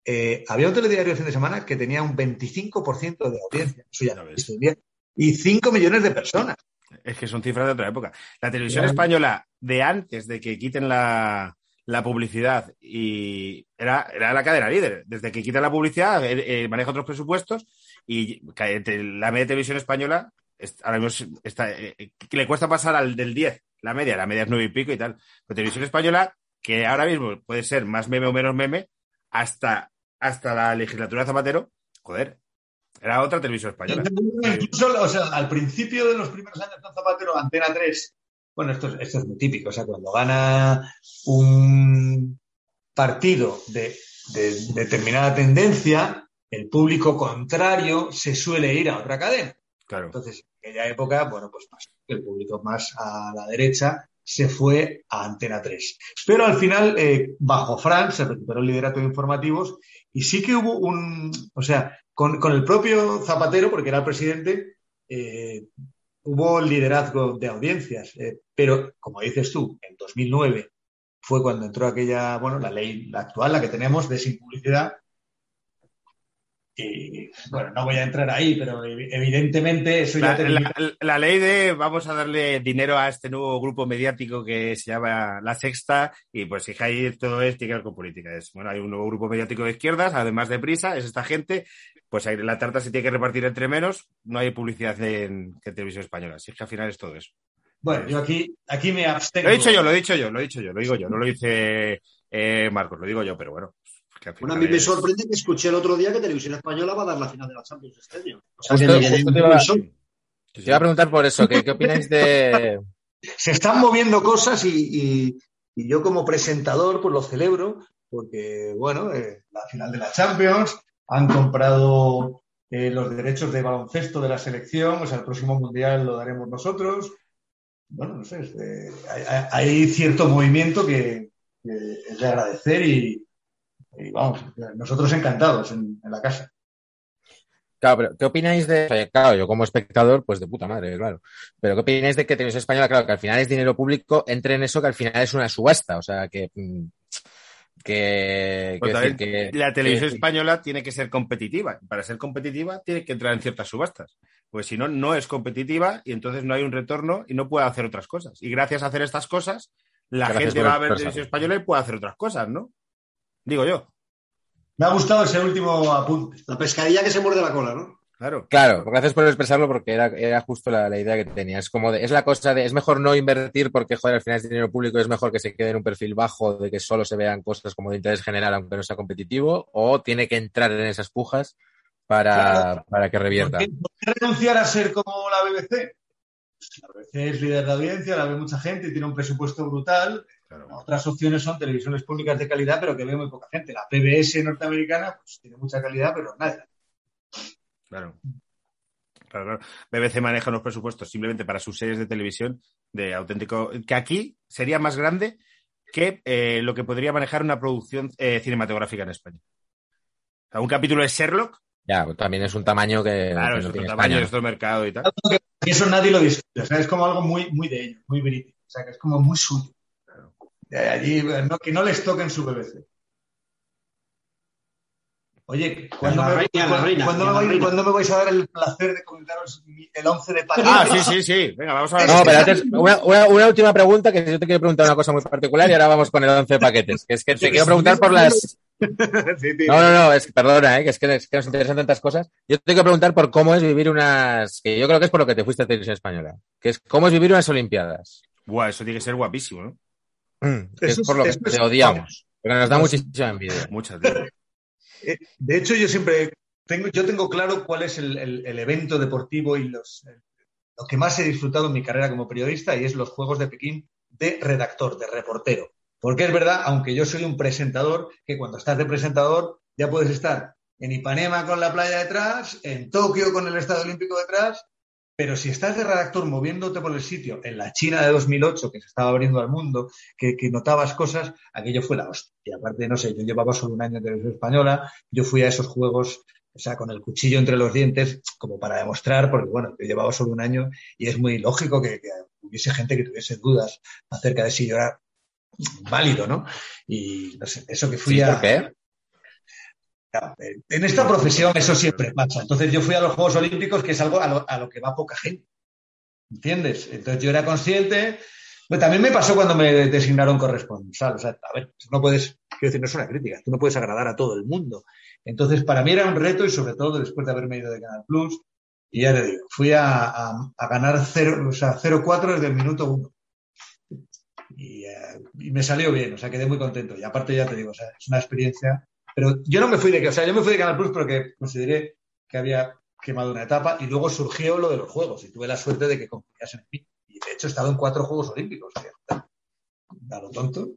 Eh, había un telediario el fin de semana que tenía un 25% de audiencia. Eso ya no. Y 5 millones de personas. Es que son cifras de otra época. La televisión española de antes de que quiten la, la publicidad y era, era la cadena líder. Desde que quita la publicidad, eh, eh, maneja otros presupuestos y te- la media de televisión española es- ahora mismo está, eh, eh, le cuesta pasar al del 10, la media, la media es nueve y pico y tal. Pero televisión española, que ahora mismo puede ser más meme o menos meme, hasta, hasta la legislatura de Zapatero, joder, era otra televisión española. Incluso, o sea, al principio de los primeros años con Zapatero, Antena 3, bueno, esto, es- esto es muy típico, o sea, cuando gana un partido de, de determinada tendencia, el público contrario se suele ir a otra cadena. Claro. Entonces, en aquella época, bueno, pues pasó que el público más a la derecha se fue a Antena 3. Pero al final, eh, bajo Frank, se recuperó el liderato de informativos y sí que hubo un, o sea, con, con el propio Zapatero, porque era el presidente, eh, hubo liderazgo de audiencias. eh, pero, como dices tú, en 2009 fue cuando entró aquella, bueno, la ley actual, la que tenemos de sin publicidad. Y, bueno, no voy a entrar ahí, pero evi- evidentemente eso ya La, termina- la- la ley de vamos a darle dinero a este nuevo grupo mediático que se llama La Sexta y pues si ahí todo es, tiene que ver con política. Es, bueno, hay un nuevo grupo mediático de izquierdas, además de prisa, es esta gente, pues ahí la tarta se tiene que repartir entre menos, no hay publicidad en, en televisión española. Así que al final es todo eso. Bueno, yo aquí, aquí me abstengo. Lo he dicho yo, lo he dicho yo, lo he dicho yo, lo digo yo, no lo dice eh, Marcos, lo digo yo, pero bueno. Que Bueno, a mí me sorprende que escuché el otro día que Televisión Española va a dar la final de la Champions este año. O sea, Justo- que me quedé justo te iba- Te a preguntar por eso, ¿qué, qué opináis de...? se están moviendo cosas y, y- y yo como presentador pues lo celebro porque, bueno, eh, la final de la Champions, han comprado eh, los derechos de baloncesto de la selección, o sea, el próximo mundial lo daremos nosotros. Bueno, no sé, es de- hay, hay- hay cierto movimiento que, que es de agradecer y, y vamos, nosotros encantados en, en la casa. Claro, pero ¿qué opináis de...? claro, yo como espectador, pues de puta madre, claro. Pero ¿qué opináis de que Televisión Española, claro, que al final es dinero público, entre en eso que al final es una subasta? O sea, que... mm, que, Pues decir que- la televisión que- española tiene que ser competitiva. Para ser competitiva tiene que entrar en ciertas subastas. Pues si no, no es competitiva y entonces no hay un retorno y no puede hacer otras cosas. Y gracias a hacer estas cosas, la gente va a ver televisión española y puede hacer otras cosas, ¿no? Digo yo. Me ha gustado ese último apunte. La pescadilla que se muerde la cola, ¿no? Claro. Claro, gracias por expresarlo porque era, era justo la, la idea que tenía. Es como de, es la cosa de, es mejor no invertir porque, joder, al final es dinero público, es mejor que se quede en un perfil bajo de que solo se vean cosas como de interés general aunque no sea competitivo, o tiene que entrar en esas pujas para, Claro. para que revierta. ¿Por qué, por qué renunciar a ser como la BBC? Pues La BBC es líder de audiencia, la ve mucha gente y tiene un presupuesto brutal. Claro. Otras opciones son televisiones públicas de calidad, pero que ve muy poca gente. La PBS norteamericana pues, tiene mucha calidad, pero nada. Claro. Claro, claro. BBC maneja unos presupuestos simplemente para sus series de televisión de auténtico. que aquí sería más grande que eh, lo que podría manejar una producción eh, cinematográfica en España. O sea, un capítulo de Sherlock, Ya, pues también es un tamaño que, claro, que es no otro tamaño, España. es otro mercado y tal. Y eso nadie lo discute. O sea, es como algo muy, muy de ellos, muy british. O sea, que es como muy suyo. Allí, no, que no les toquen su BBC. Oye, ¿cuándo, me, reina, cuándo- reina, me la vais- reina. cuándo me vais a dar el placer de comentaros el 11 de paquetes? Ah, sí, sí, sí. Venga, vamos a ver. No, pero antes, una, una- una última pregunta que yo te quiero preguntar una cosa muy particular y ahora vamos con el 11 de paquetes. Que es que te quiero preguntar por las. No, no, no, es, perdona, ¿eh? que, es que, es que nos interesan tantas cosas. Yo te quiero preguntar por cómo es vivir unas. que yo creo que es por lo que te fuiste a Televisión Española. Que es cómo es vivir unas Olimpiadas. Buah, eso tiene que ser guapísimo, ¿no? Mm, es por lo que te es- odiamos. Porque nos da muchísima envidia. Muchas. Eh, De hecho, yo siempre tengo, yo tengo claro cuál es el, el- el evento deportivo y los, eh, lo que más he disfrutado en mi carrera como periodista y es los Juegos de Pekín de redactor, de reportero. Porque es verdad, aunque yo soy un presentador, que cuando estás de presentador ya puedes estar en Ipanema con la playa detrás, en Tokio con el Estadio Olímpico detrás, pero si estás de redactor moviéndote por el sitio, en la China de 2008, que se estaba abriendo al mundo, que, que notabas cosas, aquello fue la hostia. Y aparte, no sé, yo llevaba solo un año en televisión española, yo fui a esos juegos, o sea, con el cuchillo entre los dientes, como para demostrar, porque bueno, yo llevaba solo un año y es muy lógico que, que hubiese gente que tuviese dudas acerca de si yo era válido, ¿no? Y no sé, eso que fui Sí, a... ¿Por qué? En esta profesión eso siempre pasa. Entonces yo fui a los Juegos Olímpicos, que es algo a lo, que va poca gente. ¿Entiendes? Entonces yo era consciente Bueno, también me pasó cuando me designaron corresponsal. O sea, a ver, no puedes, quiero decir, no es una crítica, tú no puedes agradar a todo el mundo. Entonces, para mí era un reto y sobre todo después de haberme ido de Canal Plus, y ya te digo, fui a ganar 0, o sea, 0,4 desde el minuto 1. Y, eh, y me salió bien, o sea, quedé muy contento. Y aparte, ya te digo, o sea, es una experiencia. Pero yo no me fui de, o sea, yo me fui de Canal Plus porque consideré que había quemado una etapa y luego surgió lo de los Juegos y tuve la suerte de que confiasen en mí. Y de hecho he estado en cuatro Juegos Olímpicos. o sea, A lo tonto.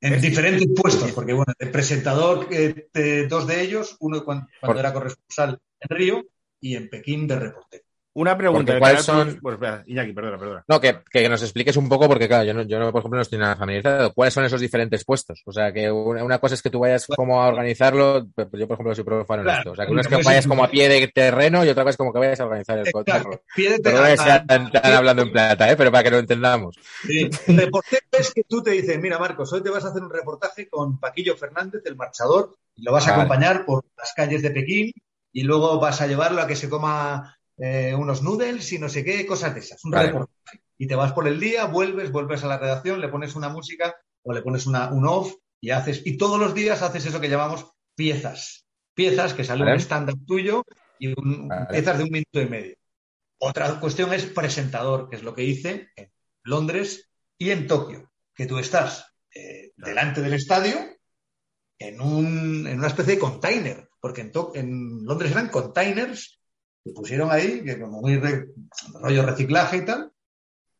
En diferentes puestos, porque bueno, de presentador, eh, de dos de ellos, uno cuando, cuando era corresponsal en Río y en Pekín de reportero. Una pregunta. Porque ¿el ¿cuáles son- Pues espera, Iñaki, perdona, perdona. No, que, que nos expliques un poco, porque claro, yo, no, yo no, por ejemplo, no estoy nada familiarizado. ¿Cuáles son esos diferentes puestos? O sea, que una, una cosa es que tú vayas como a organizarlo, pero yo, por ejemplo, soy profano en Claro, esto. O sea, que una es que pues vayas como a pie de terreno y otra cosa es como que vayas a organizar el cotarro. Pie de terreno. sea tan, tan hablando en plata, ¿eh? pero para que lo entendamos. Sí. El reportero es que tú te dices, mira Marcos, hoy te vas a hacer un reportaje con Paquillo Fernández, el marchador, y lo vas a Vale. acompañar por las calles de Pekín y luego vas a llevarlo a que se coma eh, unos noodles y no sé qué, cosas de esas. Un Vale. reportaje. Y te vas por el día, vuelves, vuelves a la redacción, le pones una música o le pones una, un off y haces, y todos los días haces eso que llamamos piezas. Piezas que sale Vale. un stand-up tuyo y un- Vale. piezas de un minuto y medio. Otra cuestión es presentador, que es lo que hice en Londres y en Tokio, que tú estás eh, delante del estadio en, un, en una especie de container, porque en Londres eran containers que pusieron ahí, que como muy re- rollo reciclaje y tal,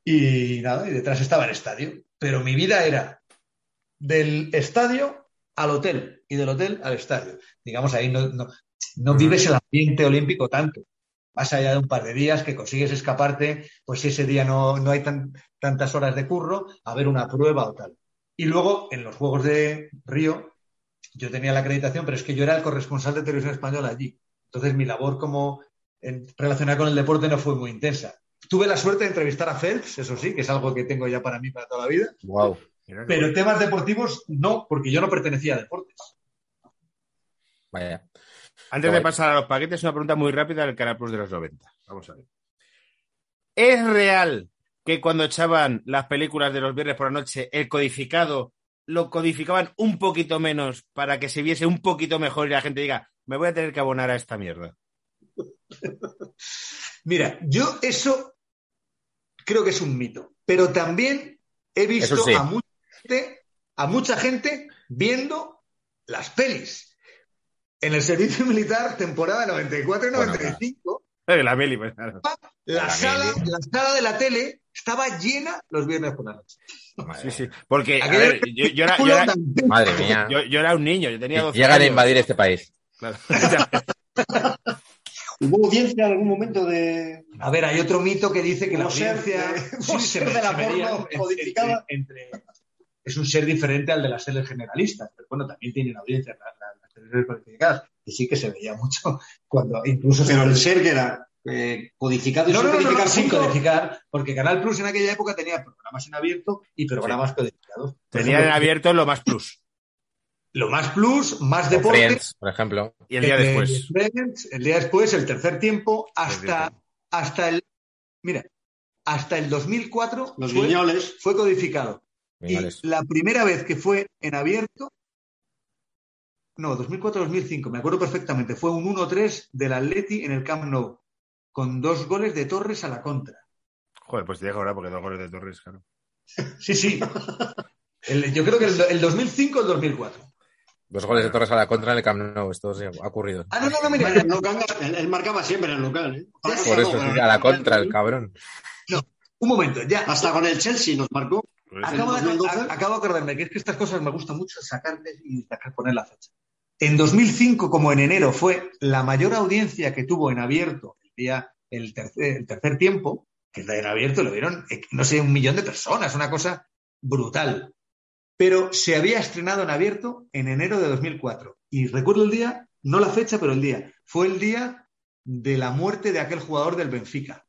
y nada, y detrás estaba el estadio. Pero mi vida era del estadio al hotel y del hotel al estadio. Digamos, ahí no, no, no vives el ambiente olímpico tanto. Más allá de un par de días que consigues escaparte, pues si ese día no, no hay tan- tantas horas de curro, a ver una prueba o tal. Y luego, en los Juegos de Río, yo tenía la acreditación, pero es que yo era el corresponsal de televisión española allí. Entonces, mi labor como relacionada con el deporte no fue muy intensa. Tuve la suerte de entrevistar a Phelps, eso sí, que es algo que tengo ya para mí para toda la vida, Wow. Pero temas deportivos no, porque yo no pertenecía a deportes. Vaya. Antes de pasar a los paquetes, una pregunta muy rápida del Canal Plus de los 90. Vamos a ver. ¿Es real que cuando echaban las películas de los viernes por la noche, el codificado lo codificaban un poquito menos para que se viese un poquito mejor y la gente diga, me voy a tener que abonar a esta mierda? Mira, yo eso creo que es un mito, pero también he visto sí. a, mucha gente, a mucha gente viendo las pelis. En el servicio militar, temporada 94 y Bueno, 95, Eh, La Meli, pues, claro. la, la sala, mili. la sala de la tele estaba llena los viernes por la noche. Sí, sí. Porque, a ver, yo, yo era, yo era- Madre mía. yo- yo era un niño, yo tenía 12 Llegan a invadir este país. Claro. ¿Hubo audiencia en algún momento de.? A ver, hay otro mito que dice que la audiencia de- sí, se la porno codificada. entre- entre- es un ser diferente al de las series generalistas, pero bueno, también tienen audiencia la- la- las series codificadas, y sí que se veía mucho cuando incluso se Pero el ser que era eh, codificado y no, no, no, no, codificar sin codificar, porque Canal Plus en aquella época tenía programas en abierto y programas codificados. Tenían en abierto lo más plus. Lo más plus, más deporte, Friends, por ejemplo. Y el día Eh, después. Friends, el día después, el tercer tiempo, El hasta, hasta el. Mira, hasta el 2004 Los fue, guiñoles. fue codificado. Y la primera vez que fue en abierto. No, 2004-2005, me acuerdo perfectamente. Fue un 1-3 del Atleti en el Camp Nou, con dos goles de Torres a la contra. Joder, pues te dejo ahora porque dos goles de Torres, claro. Sí, sí. El- yo creo que el, el 2005 o el 2004. Dos goles de Torres a la contra en el Camp Nou. Esto sí ha ocurrido. Ah, no, no, no, mira. No él, él marcaba siempre en el local. ¿eh? Por no, eso, sí, a la contra, el cabrón. Un momento, ya. Hasta con el Chelsea nos marcó. Acabo de, 2012? a- acabo de acordarme que es que estas cosas me gusta mucho sacarles y sacar, poner la fecha. En 2005, como en enero, fue la mayor audiencia que tuvo en abierto el día, el tercer, el tercer tiempo, que en abierto lo vieron, eh, no sé, un millón de personas, una cosa brutal. Pero se había estrenado en abierto en enero de 2004. Y recuerdo el día, no la fecha, pero el día. Fue el día de la muerte de aquel jugador del Benfica,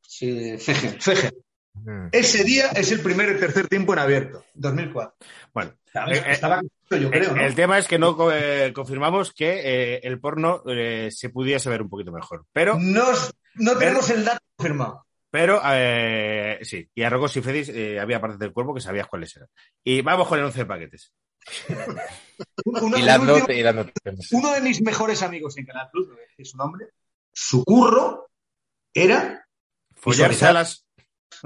Sí, Fejer. Fejer. Mm. Ese día es el primer y tercer tiempo en abierto, 2004. Bueno, Estaba, Eh, eh, estaba yo creo, el, ¿no? el tema es que no eh, confirmamos que eh, el porno eh, se pudiese ver un poquito mejor. Pero no tenemos el dato confirmado. Pero eh, sí, y a Rocos y Fredis eh, había partes del cuerpo que sabías cuáles eran. Y vamos con el 11 de paquetes. Uno, último- de mis mejores amigos en Canal Plus, no voy a decir su nombre, su curro era Follarse Visualizar. a las.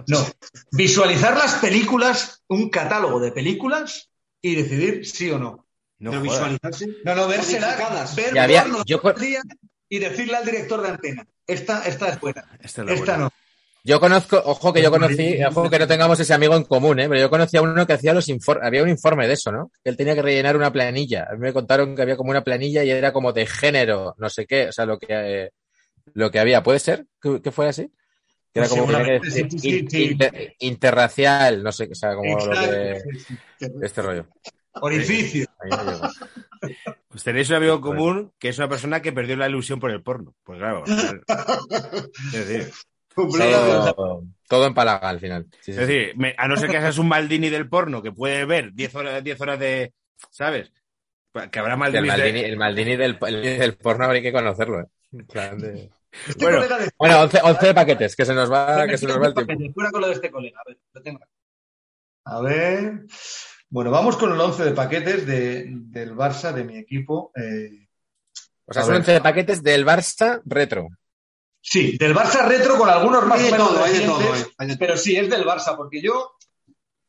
no, visualizar las películas, un catálogo de películas y decidir sí o no. No Pero visualizarse. No, no, vérselas, Codificadas. ver había- yo y decirle al director de antena, esta, esta es buena, Esta es la esta buena. no. Yo conozco, ojo que yo conocí, ojo que no tengamos ese amigo en común, ¿eh? pero yo conocí a uno que hacía los informes, había un informe de eso, ¿no? Que él tenía que rellenar una planilla. A mí me contaron que había como una planilla y era como de género, no sé qué, o sea, lo que, eh, lo que había. ¿Puede ser que, que fuera así? Que era Pues como que sí, sí, in- sí. inter- interracial, no sé, o sea, como lo que, este rollo. Orificio. Pues tenéis un amigo común que es una persona que perdió la ilusión por el porno. Pues claro. es decir, Todo, todo empalaga al final. Sí, sí, es decir, me- a no ser que seas un Maldini del porno que puede ver 10 horas, 10 horas de. ¿Sabes? Que habrá El Maldini. Maldini, el Maldini del, el del porno habría que conocerlo, ¿eh? De- Este Bueno, de- Bueno, 11, 11 de paquetes, que se nos va, que se nos va el tiempo. Fuera con lo de este colega. A ver, lo tengo. A ver. Bueno, vamos con el 11 de paquetes de- del Barça, de mi equipo. eh, O sea, son ver. 11 de paquetes del Barça retro. Sí, del Barça retro con algunos más Hay o de menos todo, hay de recientes, todo, hay de todo. pero sí, es del Barça, porque yo,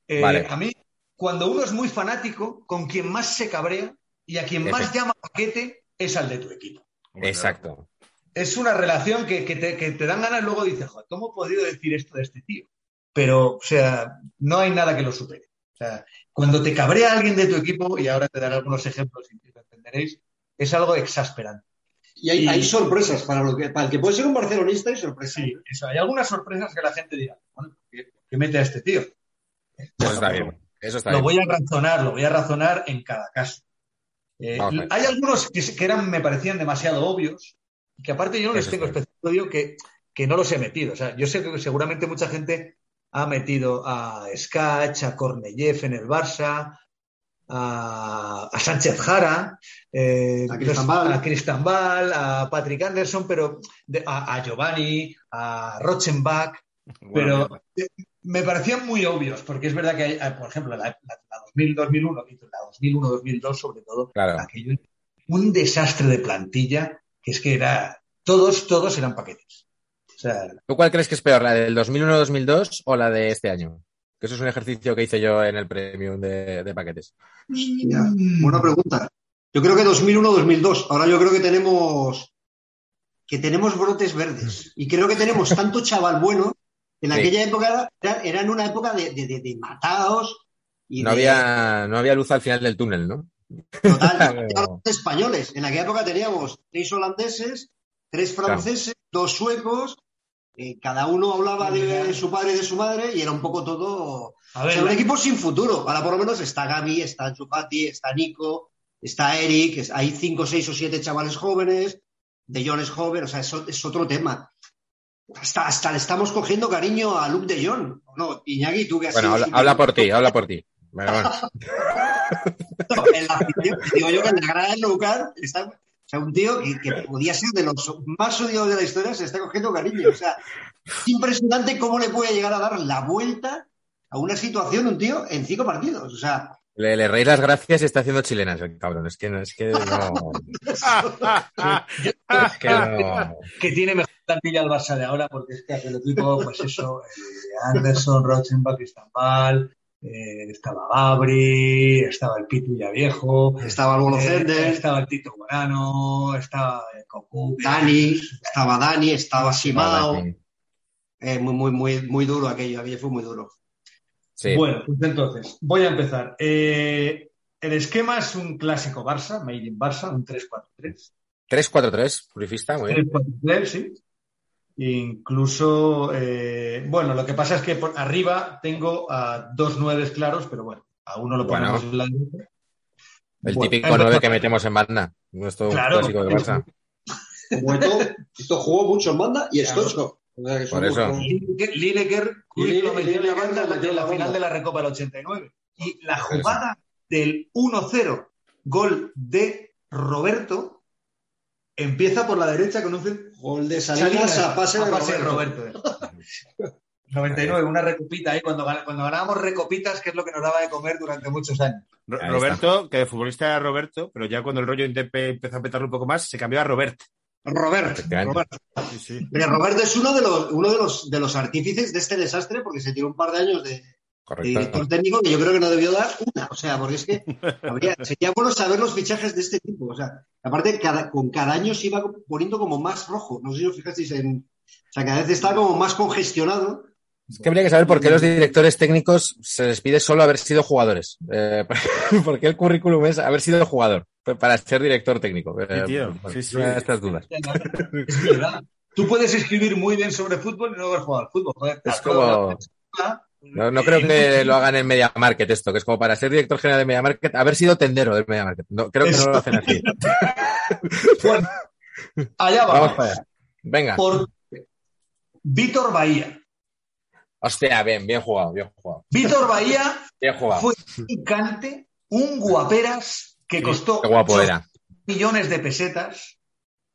eh, Vale. a mí, cuando uno es muy fanático, con quien más se cabrea y a quien más llama paquete es al de tu equipo. Exacto. es una relación que, que te, que te dan ganas luego dices, joder, ¿cómo he podido decir esto de este tío? Pero, o sea, no hay nada que lo supere. O sea, cuando te cabrea alguien de tu equipo, y ahora te daré algunos ejemplos y lo entenderéis, es algo exasperante. Y hay, Y- hay sorpresas para, lo que, para el que puede ser un barcelonista y sorpresas. Sí, eso, hay algunas sorpresas que la gente dirá, bueno, ¿qué, qué mete a este tío? Eso está bien. Eso está Lo bien. voy a razonar, lo voy a razonar en cada caso. Eh, hay algunos que, eran, me parecían demasiado obvios, y que aparte yo no les Eso tengo especial odio que, que no los he metido. O sea, yo sé que seguramente mucha gente ha metido a Skach, a Korneyev en el Barça, a, a Sánchez Jara, eh, A Cristambal. a Cristambal, a Patrick Anderson, pero de- a, a Giovanni, a Rochenbach, pero eh, me parecían muy obvios, porque es verdad que hay, hay, por ejemplo, la, la- la 2000-2001 y la 2001-2002 sobre todo, Claro. aquello un desastre de plantilla, que es que era, todos, todos eran paquetes. O sea, ¿Tú cuál crees que es peor, la del 2001-2002 o la de este año? Que eso es un ejercicio que hice yo en el premium de, de paquetes. Ya, buena pregunta. Yo creo que 2001-2002. Ahora yo creo que tenemos que tenemos brotes verdes. Y creo que tenemos tanto chaval bueno. En Sí. aquella época era, era en una época de, de, de- matados y No había, no había luz al final del túnel, ¿no? total, españoles. En aquella época teníamos tres holandeses, tres franceses, dos suecos. Eh, cada uno hablaba de su padre y de su madre y era un poco todo a o ver, sea, un equipo sin futuro. Ahora por lo menos está Gaby, está Ansu Fati, está Nico, está Eric, hay cinco, seis o siete chavales jóvenes, De Jong es joven, o sea, es otro tema. Hasta, hasta le estamos cogiendo cariño a Luke de Jong. No, Iñaki, tú que has Bueno, habla, por ti, habla por ti. Bueno, bueno. No, en la afición, digo yo que en la grada del Camp está, sea, un tío que, que podía ser de los más odiados de la historia se está cogiendo cariño. O sea, es impresionante cómo le puede llegar a dar la vuelta a una situación un tío en cinco partidos. O sea, Le, le reís las gracias y está haciendo chilenas el cabrón. Es que no, es que no. Es que no. que tiene mejor plantilla el Barça de ahora, porque es que aquel equipo, pues eso, eh, Anderson, Rochenbach, Istanbul, eh, estaba Gabri, estaba el Pitu ya viejo, estaba el Bolo eh, estaba el Tito Morano, estaba eh, Cocu, Dani, estaba Dani, estaba Simao. Eh, muy, muy, muy, muy duro aquello, aquello fue muy duro. Sí. Bueno, pues entonces, voy a empezar. Eh, el esquema es un clásico Barça, Made in Barça, un 3-4-3. 3-4-3, purifista, muy bien. 3-4-3, sí. Incluso, eh, bueno, lo que pasa es que por arriba tengo a dos nueves claros, pero bueno, a uno lo Bueno. ponemos en la derecha. El Bueno, típico. 9 que metemos en banda. Nuestro Claro. clásico de Barça. Esto, esto jugó mucho en banda y Claro. Stoichkov. O sea, Por eso. Lineker, Lineker, Lineker- lo metió en la banda metió en la la final de la Recopa del 89. Y la jugada del 1-0, gol de Roberto, empieza por la derecha con un... Gol de Salinas a pase de a pase Roberto. Roberto. 99, una recopita ahí, cuando, cuando ganábamos recopitas, que es lo que nos daba de comer durante muchos años. Ahí Roberto, que de futbolista era Roberto, pero ya cuando el rollo empezó a petarlo un poco más, se cambió a Robert. Robert. Robert. Sí, sí. Pero Roberto es uno de los, uno de los, de los artífices de este desastre porque se tiró un par de años de, de director Correcto. técnico que yo creo que no debió dar una. O sea, porque es que habría- sería bueno saber los fichajes de este tipo. O sea, aparte, cada, con cada año se iba poniendo como más rojo. No sé si os fijasteis en. O sea, cada vez estaba como más congestionado. Es que habría que saber por qué los directores técnicos se les pide solo haber sido jugadores. Eh, porque el currículum es haber sido jugador para ser director técnico. Eh, Sí, tío. Sí, estas dudas. Es verdad. Tú puedes escribir muy bien sobre fútbol y no haber jugado al fútbol. Joder, Es como. No, no creo que lo hagan en Media Market esto, que es como para ser director general de Media Market, haber sido tendero del Media Market. No, creo que no lo hacen así. Bueno, allá Vamos vamos. para allá. Venga. Por Víctor Bahía. Hostia, bien, bien jugado, bien jugado. Víctor Bahía Bien jugado. fue un cante, un guaperas que costó Qué guapo 8 era. millones de pesetas,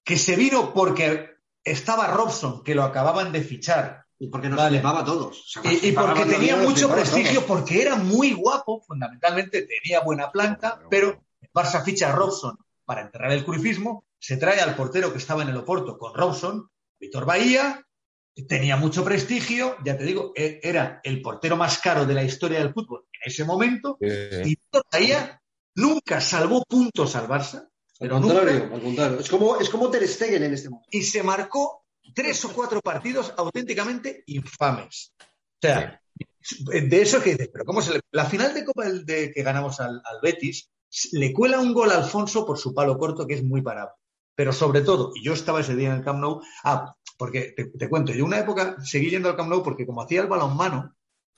que se vino porque estaba Robson, que lo acababan de fichar, Y porque nos Vale. flipaba a todos. O sea, y, y porque tenía mucho prestigio, porque era muy guapo, fundamentalmente tenía buena planta, pero el Barça ficha a Robson para enterrar el curifismo, se trae al portero que estaba en el Oporto con Robson, Víctor Bahía, tenía mucho prestigio, ya te digo, e- era el portero más caro de la historia del fútbol en ese momento, Sí, sí, sí. y Víctor Bahía nunca salvó puntos al Barça, Al pero contrario, nunca, al contrario. Es como, es como Ter Stegen en este momento. y se marcó tres o cuatro partidos auténticamente infames. O sea, de eso que dices, pero ¿cómo se le... La final de Copa del- de, que ganamos al, al Betis, le cuela un gol a Alfonso por su palo corto, que es muy parado. Pero sobre todo, y yo estaba ese día en el Camp Nou, ah, porque te, te cuento, yo una época seguí yendo al Camp Nou porque como hacía el balonmano,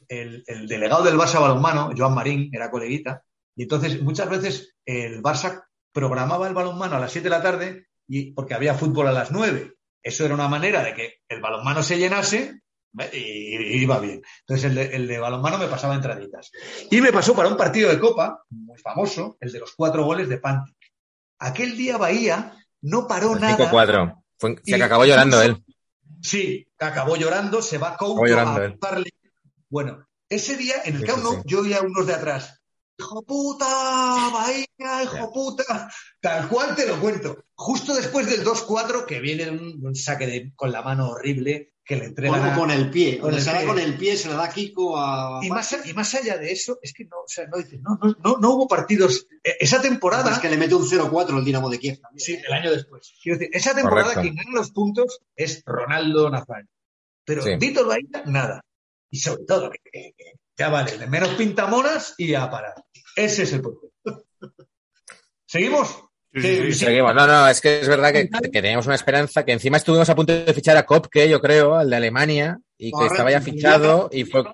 el, el delegado del Barça balonmano, Joan Marín, era coleguita, y entonces muchas veces el Barça programaba el balonmano a las 7 de la tarde y, porque había fútbol a las 9. Eso era una manera de que el balonmano se llenase y, y iba bien. Entonces el de, el de balonmano me pasaba entraditas. Y me pasó para un partido de Copa, muy famoso, el de los cuatro goles de Pantic. Aquel día Bahía no paró El nada. 5-4. Fue- Se Y- que acabó llorando él. Sí, acabó llorando, se va Couto a él. apuntarle. Bueno, ese día en el Sí, Camp sí, Nou sí. yo oía a unos de atrás. Hijo puta, Bahía, hijo puta. Tal cual te lo cuento. Justo después del 2-4 que viene un, un saque de- con la mano horrible que le entregan Con, el pie. con el da pie. con el pie, se le da Kiko a. y más, y más allá de eso, es que no, o sea, no, dices, no, no, no, no hubo partidos. Eh, Esa temporada, Es que le mete un 0-4 el Dinamo de Kiev también. Sí, el año después. Quiero decir, esa temporada Correcto. quien gana los puntos es Ronaldo Nazario. Pero Sí. Víctor Bahía, nada. Y sobre todo, que, que- que ya vale, de menos pintamonas y a parar. Ese es el porqué. ¿Seguimos? Sí, sí. Seguimos. No, no, es que es verdad que, que teníamos una esperanza, que encima estuvimos a punto de fichar a Kopke, yo creo, al de Alemania, y que Correcto. estaba ya fichado y fue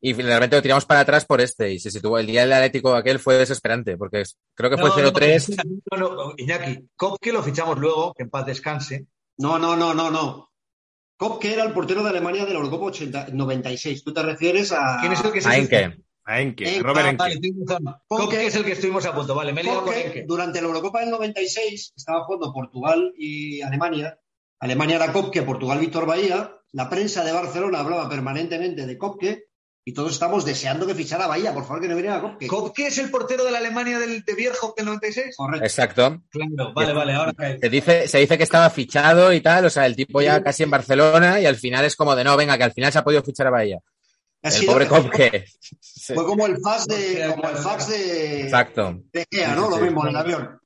y finalmente lo tiramos para atrás por este y se situó el día del Atlético aquel fue desesperante porque creo que fue No, 0-3 No, no, no, Iñaki, Kopke lo fichamos luego, que en paz descanse. No, no, no, no, no. Kopke era el portero de Alemania de la Eurocopa 80 96. Tú te refieres a. ¿Quién es el que se a Enke. A Enke, Enke, Robert Enke. vale, es el que estuvimos a punto, vale, me he liado con Enke. durante la Eurocopa del 96 estaba jugando Portugal y Alemania. Alemania era Kopke, Portugal Víctor Bahía. La prensa de Barcelona hablaba permanentemente de Kopke y todos estamos deseando que fichara Bahía. Por favor, que no viniera Kopke. ¿Kopke es el portero de la Alemania del, de Bierhoff del 96? Correcto. Exacto. Claro, vale, vale, ahora cae. Se dice, se dice que estaba fichado y tal, o sea, el tipo ya casi en Barcelona y al final es como de no, venga, que al final se ha podido fichar a Bahía. Ha El pobre Kopke. Sí, Fue como el fax de, como el fax de, Exacto. de Gea, ¿no? Sí, sí, Lo sí. mismo en el avión.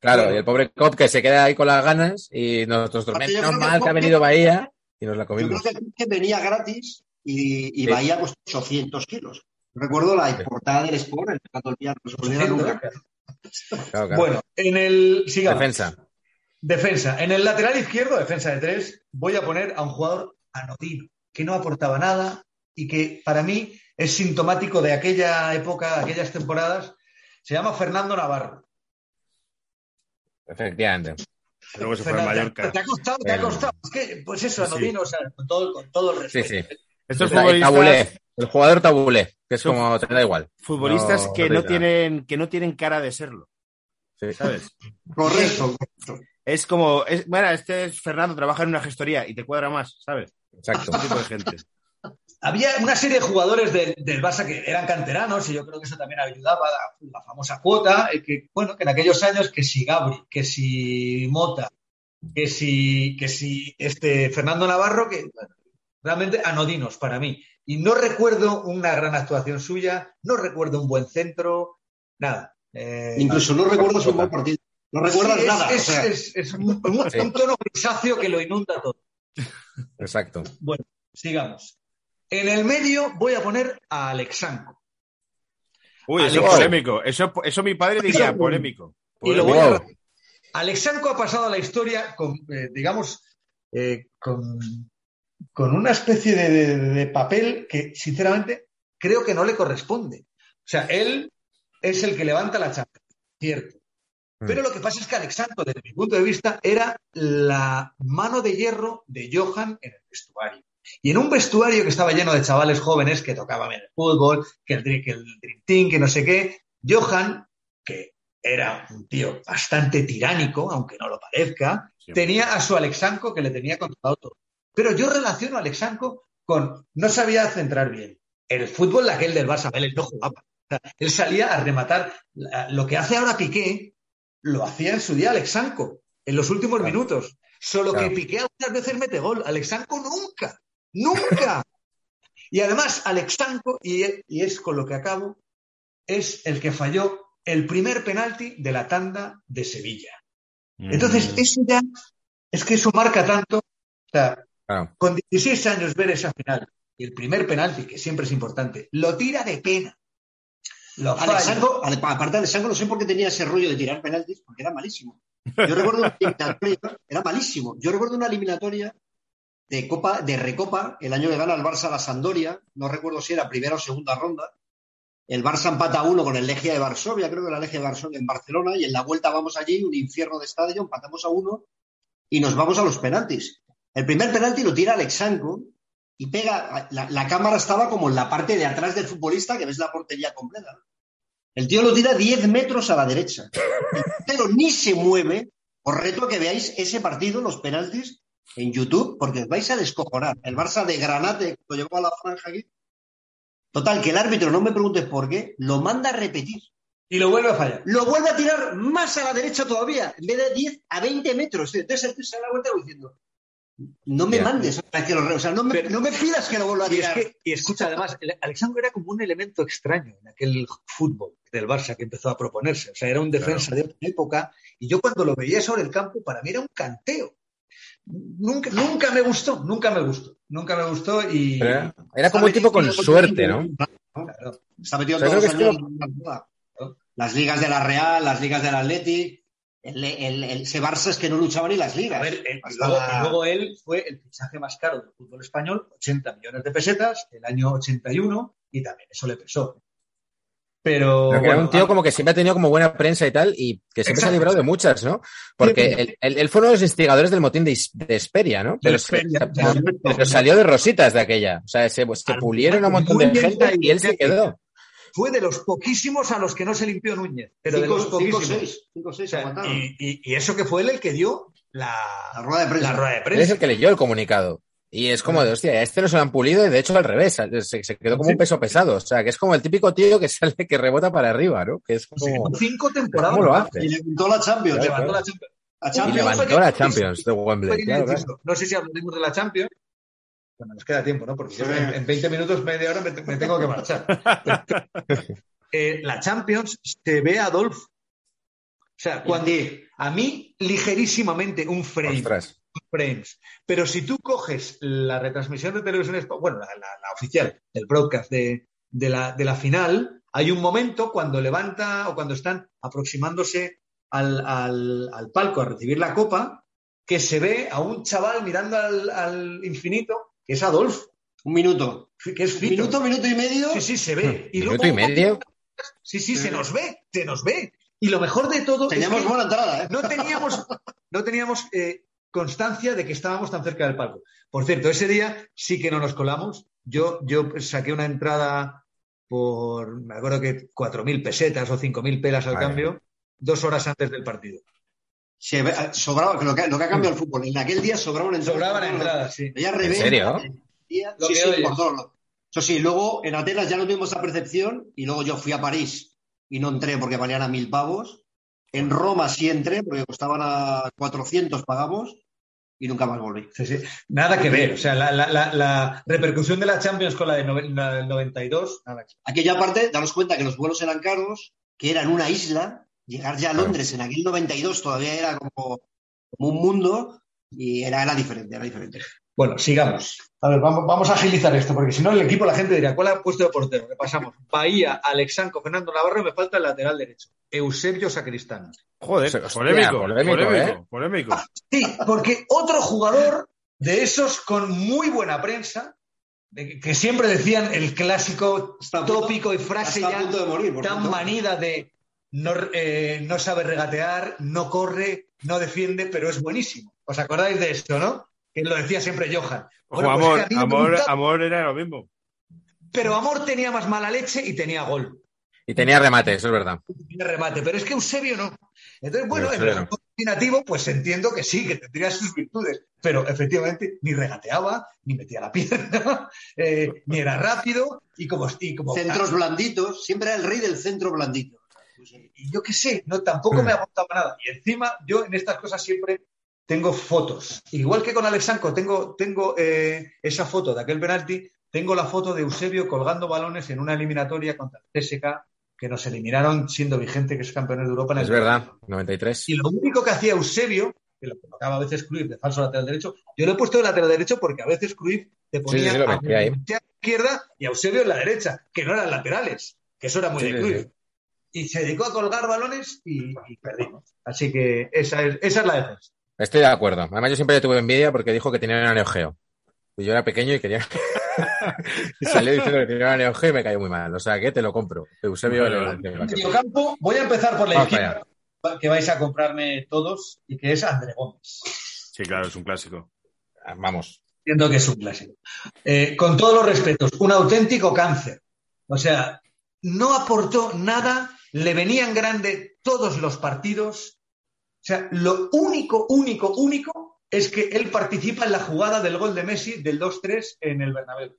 Claro, y el pobre Kopke se queda ahí con las ganas y nosotros menos que mal que ha venido Bahía y nos la Yo creo comimos. que venía gratis y, y Sí. Bahía costó 800 kilos. Recuerdo la portada del Sport, el cuando el día no se olvida nunca. Claro, claro. Bueno, en el. Sigamos. Defensa. Defensa. En el lateral izquierdo, defensa de tres, voy a poner a un jugador anodino, que no aportaba nada y que para mí es sintomático de aquella época, aquellas temporadas. Se llama Fernando Navarro. Efectivamente. Luego se fue a Fernando, Mallorca. Te ha costado, te ha costado. Es que, pues eso, Sí. anodino, o sea, con todo, con todo el Sí, respeto. sí. Estos El tabulé, futbolistas, el jugador tabulé, que es como, te da igual. futbolistas No, que, no no tienen, que no tienen cara de serlo, Sí. ¿sabes? Correcto. Es como, es, bueno, este es Fernando, trabaja en una gestoría y te cuadra más, ¿sabes? Exacto. Este tipo de gente. Había una serie de jugadores del, del Barça que eran canteranos y yo creo que eso también ayudaba a la famosa cuota, eh, que bueno, que en aquellos años que si Gabri, que si Mota, que si, que si este Fernando Navarro, que bueno, realmente anodinos para mí. Y no recuerdo una gran actuación suya, no recuerdo un buen centro, nada. Eh, Incluso no recuerdo su buen partido. No recuerdas sí, es- nada. o Es, sea, es- es un, un- Sí. un tono grisáceo que lo inunda todo. Exacto. Bueno, sigamos. En el medio voy a poner a Alexanco. Uy, eso es polémico. Eso, eso mi padre diría, Eso- polémico. Y lo Polémico. a-. Alexanco ha pasado a la historia con, eh, digamos, eh, con, con una especie de, de- de papel que, sinceramente, creo que no le corresponde. O sea, él es el que levanta la chapa, cierto. Mm. Pero lo que pasa es que Alexanco, desde mi punto de vista, era la mano de hierro de Johan en el vestuario. Y en un vestuario que estaba lleno de chavales jóvenes que tocaban el fútbol, que el, que el Dream Team, que no sé qué, Johan, que era un tío bastante tiránico, aunque no lo parezca, tenía a su Alexanco que le tenía controlado todo. Pero yo relaciono a Alexanco con no sabía centrar bien. El fútbol aquel del Barça, él no jugaba. O sea, él salía a rematar. La- Lo que hace ahora Piqué, lo hacía en su día Alexanco, en los últimos Claro. minutos. Solo Claro. que Piqué algunas veces mete gol. Alexanco nunca, nunca. y además, Alexanco, y, y es con lo que acabo, es el que falló el primer penalti de la tanda de Sevilla. Entonces, Mm. eso ya, es que eso marca tanto. O sea, Claro. con 16 años ver esa final y el primer penalti, que siempre es importante, lo tira de pena. Lo falla. Alexandro, ale- aparte de Alexandro, no sé por qué tenía ese rollo de tirar penaltis, porque era malísimo. Yo recuerdo una eliminatoria, era malísimo. Yo recuerdo una eliminatoria de Copa, de Recopa, el año que gana el Barça a la Sandoria, no recuerdo si era primera o segunda ronda. El Barça empata uno con el Legia de Varsovia, creo que la Legia de Varsovia en Barcelona, y en la vuelta vamos allí, un infierno de estadio, empatamos a uno y nos vamos a los penaltis. El primer penalti lo tira Alexanco y pega, la, la cámara estaba como en la parte de atrás del futbolista, que ves la portería completa. El tío lo tira 10 metros a la derecha. El portero ni se mueve. Os reto a que veáis ese partido, los penaltis, en YouTube, porque os vais a descojonar. El Barça de Granate, cuando llegó a la franja aquí. Total, que el árbitro, no me preguntes por qué, lo manda a repetir. Y lo vuelve a fallar. Lo vuelve a tirar más a la derecha todavía, en vez de 10 a 20 metros. Entonces el tío se da la vuelta diciendo, no me mandes, a que lo re- o sea, no me, Pero- no me pidas que lo vuelva a Y, es tirar. que, y escucha, además, el- Alexandro era como un elemento extraño en aquel fútbol del Barça que empezó a proponerse. O sea, era un defensa de otra época. Y yo cuando lo veía sobre el campo, para mí era un canteo. Nunca, nunca me gustó, nunca me gustó. Nunca me gustó y. Pero era, era como un tipo con suerte, ¿no? Claro. Está metido todos los años en la- Las ligas de la Real, las ligas del Athletic. El, el, el- ese Barça es que no luchaba ni las A ligas. ver, él- luego, y luego él fue el fichaje más caro del fútbol español, 80 millones de pesetas, el año 81, y también eso le pesó. Pero. Pero que era bueno, un tío como que siempre ha tenido como buena prensa y tal, y que siempre se ha librado de muchas, ¿no? Porque él, él- él fue uno de los instigadores del motín de, de Esperia, ¿no? Pero, Esperia, pero- correcto. pero salió de rositas de aquella. O sea, se, se Al pulieron a un montón de gente y él se quedó. fue de los poquísimos a los que no se limpió Núñez, pero de los Cinco- cinco, poquísimos. seis, cinco, O seis sea, aguantaron. y, y- y eso que fue él el que dio la, La rueda de prensa. la rueda de Él es el que leyó el comunicado. Y es como de, hostia, a este no se lo han pulido y de hecho al revés, se, se quedó como un peso pesado. O sea, que es como el típico tío que sale, que rebota para arriba, ¿no? Que es como... cinco temporadas. ¿Cómo lo hace? Y levantó la Champions. Claro, Levantó claro. la Champions. La Y Champions. levantó la Champions de Wembley. Claro, claro. No sé si hablaremos de la Champions. Bueno, nos queda tiempo, ¿no? Porque yo en, en 20 minutos, media hora me, te- me tengo que marchar. Eh, la Champions se ve a Adolfo. O sea, cuando a mí ligerísimamente un frame, Ostras. Frames. Pero si tú coges la retransmisión de televisión, bueno, la, la- la oficial, el broadcast de, de la, de la final, hay un momento cuando levanta o cuando están aproximándose al, al- al palco a recibir la copa, que se ve a un chaval mirando al, al infinito, que es Adolfo, Un minuto. que es Fito. minuto, minuto y medio. Sí, sí, se ve. Y Minuto luego- y medio. Sí, sí, se nos ve, se nos ve. Y lo mejor de todo Teníamos es que buena entrada, ¿eh? no teníamos, no teníamos eh, constancia de que estábamos tan cerca del palco. Por cierto, ese día sí que no nos colamos. Yo, yo saqué una entrada por, me acuerdo que 4.000 pesetas o 5.000 pelas al Vale. cambio, dos horas antes del partido. Se ve- sobraba, lo que, lo que ha cambiado el fútbol. En aquel día sobraban entradas. Sobraban entradas, sí. Veía revés. serio? Día- Sí, sí, por todos lados. Eso sí, luego en Atenas ya no tuvimos esa percepción y luego yo fui a París y no entré porque valían a mil pavos. En Roma sí entré porque costaban a 400 pagamos y nunca más volví. Sí, sí. Nada que ver. O sea, la, la- la- la repercusión de la Champions con la, de del 92, nada que ver. Aquella parte, daros cuenta que los vuelos eran caros, que era en una isla. Llegar ya a. Londres en aquel 92 todavía era como, como un mundo y era, era diferente, era diferente. Bueno, sigamos. A ver, vamos, vamos a agilizar esto, porque si no el equipo, la gente dirá, ¿cuál ha puesto de portero? Le pasamos. Bahía, Alexanco, Fernando Navarro y me falta el lateral derecho. Eusebio Sacristán. Joder, Hostia, polémico, polémico, polémico, ¿eh? polémico. Sí, porque otro jugador de esos con muy buena prensa, de que- que siempre decían el clásico Está a punto- tópico y frase ya morir, tan manida de no, eh, no sabe regatear, no corre, no defiende, pero es buenísimo. ¿Os acordáis de esto, no? Que lo decía siempre Johan. Ojo, Bueno, pues amor, amor, amor era lo mismo. Pero Amor tenía más mala leche y tenía gol. Y tenía remate, eso es verdad. Tenía remate, pero es que Eusebio no. Entonces, bueno, en el combinativo, pues entiendo que sí, que tendría sus virtudes, pero efectivamente ni regateaba, ni metía la pierna, eh, ni era rápido, y como, y como Centros blanditos, siempre era el rey del centro blandito. y yo qué sé, no, tampoco me aguantaba nada. Y encima, yo en estas cosas siempre tengo fotos. Igual que con Alexanco, tengo, tengo eh, esa foto de aquel penalti, tengo la foto de Eusebio colgando balones en una eliminatoria contra el CSK, que nos eliminaron siendo vigente que es campeón de Europa en el Es verdad, 93. Y lo único que hacía Eusebio, que lo colocaba a veces Cruyff de falso lateral derecho, yo lo he puesto de lateral derecho porque a veces Cruyff te ponía sí, a la izquierda y a Eusebio en la derecha, que no eran laterales, que eso era muy Sí, de Cruyff. Y se dedicó a colgar balones y, y perdimos. Así que esa es, esa es la defensa. Estoy de acuerdo. Además, yo siempre le tuve envidia porque dijo que tenía una Neo Geo. Y yo era pequeño y quería. y salió diciendo que tenía una Neo Geo y me cayó muy mal. O sea que te lo compro. Eusebio mediocampo, voy a empezar por la Vamos izquierda, que vais a comprarme todos, y que es André Gómez. Sí, claro, es un clásico. Ah, Vamos. Entiendo que es un clásico. Eh, con todos los respetos, un auténtico cáncer. O sea, no aportó nada, le venían grande todos los partidos. O sea, lo único, único, único es que él participa en la jugada del gol de Messi del 2-3 en el Bernabéu.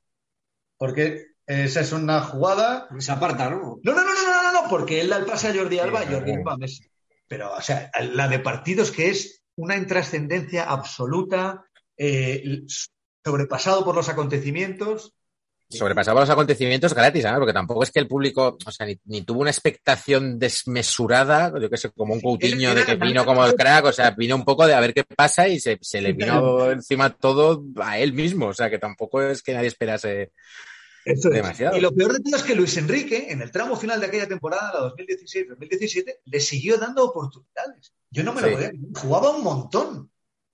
Porque esa es una jugada Se aparta, ¿no? no, no, no, no, no, no, porque él da el pase a Jordi Alba y Jordi. Alba a Messi. Pero, o sea, la de partidos que es una intrascendencia absoluta, eh, sobrepasado por los acontecimientos. Sobrepasaba los acontecimientos gratis, ¿sabes? Porque tampoco es que el público, o sea, ni, ni tuvo una expectación desmesurada, yo qué sé, como un Coutinho de que vino como el crack, o sea, vino un poco de a ver qué pasa y se, se le vino encima todo a él mismo, o sea, que tampoco es que nadie esperase. Eso es. Demasiado. Y lo peor de todo es que Luis Enrique, en el tramo final de aquella temporada, la 2016-2017, le siguió dando oportunidades. Yo no me lo Sí. podía. Jugaba un montón.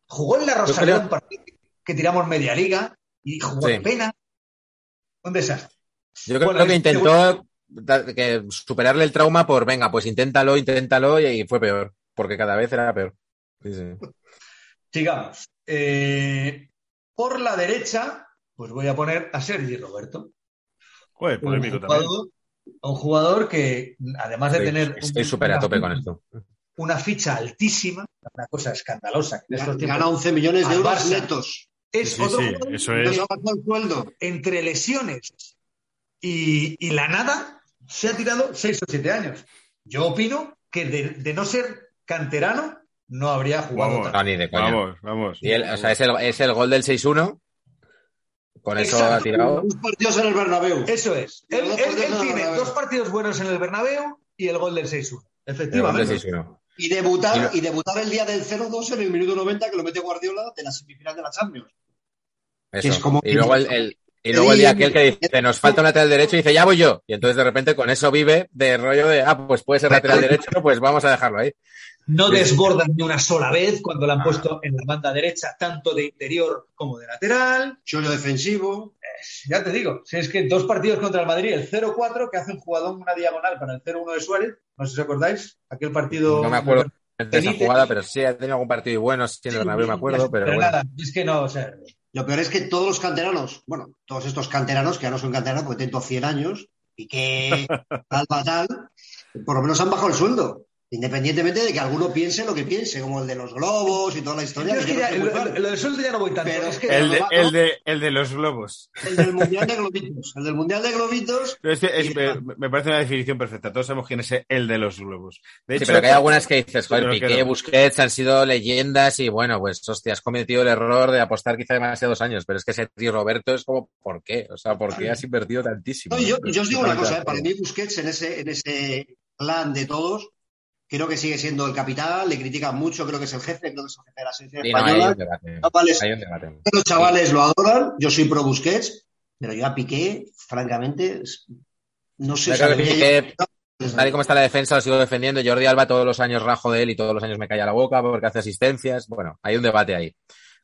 Jugó en la Rosaleda creo- un partido que tiramos media liga y jugó Sí. en pena. Un desastre. Yo creo, Bueno, creo que este- intentó que superarle el trauma por, venga, pues inténtalo, inténtalo, y, y fue peor, porque cada vez era peor. Sí, sí. Sigamos. Eh, por la derecha, pues voy a poner a Sergi Roberto. Joder, Un también. jugador, un jugador que, además de Estoy- tener Estoy un- súper a una tope con ficha- esto. una ficha altísima, una cosa escandalosa. que en estos tiempos Gana 11 millones de euros Barça. netos. Es Sí, otro sí, jugador eso que es. Nos ha bajado el sueldo. entre lesiones y, y la nada se ha tirado seis o siete años. Yo opino que de, de no ser canterano no habría jugado Vamos. tanto. No, ni de coña. Vamos, vamos. Y él, o sea, es el, es el gol del 6-1. Con eso Exacto. ha tirado. Dos partidos en el Bernabéu. Eso es. Él, el tiene Bernabéu. dos partidos buenos en el Bernabéu y el gol del 6-1. El gol del Efectivamente. 6-1. Y debutar, Y lo- y debutar el día del 0-2 en el minuto 90 que lo mete Guardiola de la semifinal de la Champions. Eso. es como- Y luego el, el- y luego el día aquel que dice, nos falta un lateral derecho, y dice, ya voy yo. Y entonces de repente con eso vive de rollo de, ah, pues puede ser lateral derecho, pues vamos a dejarlo ahí. No desbordan ni una sola vez cuando la han Ah. puesto en la banda derecha, tanto de interior como de lateral. Chollo defensivo. Ya te digo, si es que dos partidos contra el Madrid, el 0-4, que hace un jugador una diagonal para el 0-1 de Suárez, no sé si os acordáis, aquel partido. No me acuerdo de esa jugada, pero sí ha tenido algún partido bueno, sí, en el Bernabéu me acuerdo, pero bueno. nada, es que no, o sea, Lo peor es que todos los canteranos, bueno, todos estos canteranos que ya no son canteranos porque tienen 100 años y que tal, tal, tal, por lo menos han bajado el sueldo. Independientemente de que alguno piense lo que piense, como el de los globos y toda la historia. Que ya- no sueldo ya no voy tanto. Pero- es que El de, el, no. de, el de los globos. El del Mundial de Globitos. El del Mundial de Globitos. Pero este es- me, me parece una definición perfecta. Todos sabemos quién es el de los globos. De Sí, pero que hay algunas que dices, joder, Piqué, no. Busquets han sido leyendas y bueno, pues hostia, has cometido el error de apostar quizá demasiados años, pero es que Sergio Roberto es como, ¿por qué? O sea, ¿por qué has invertido tantísimo? No, yo, yo os digo una cosa, ¿eh? para mí Busquets en ese, en ese plan de todos, creo que sigue siendo el capitán, le critican mucho, creo que es el jefe, creo que es el jefe de la selección Sí, no, hay española. un debate. Chavales, Hay un debate. los chavales lo adoran, yo soy pro Busquets, pero yo a Piqué, francamente, no sé. Yo debería Piqué, Tal y como está la defensa, lo sigo defendiendo. Jordi Alba todos los años rajo de él y todos los años me calla la boca porque hace asistencias. Bueno, hay un debate ahí.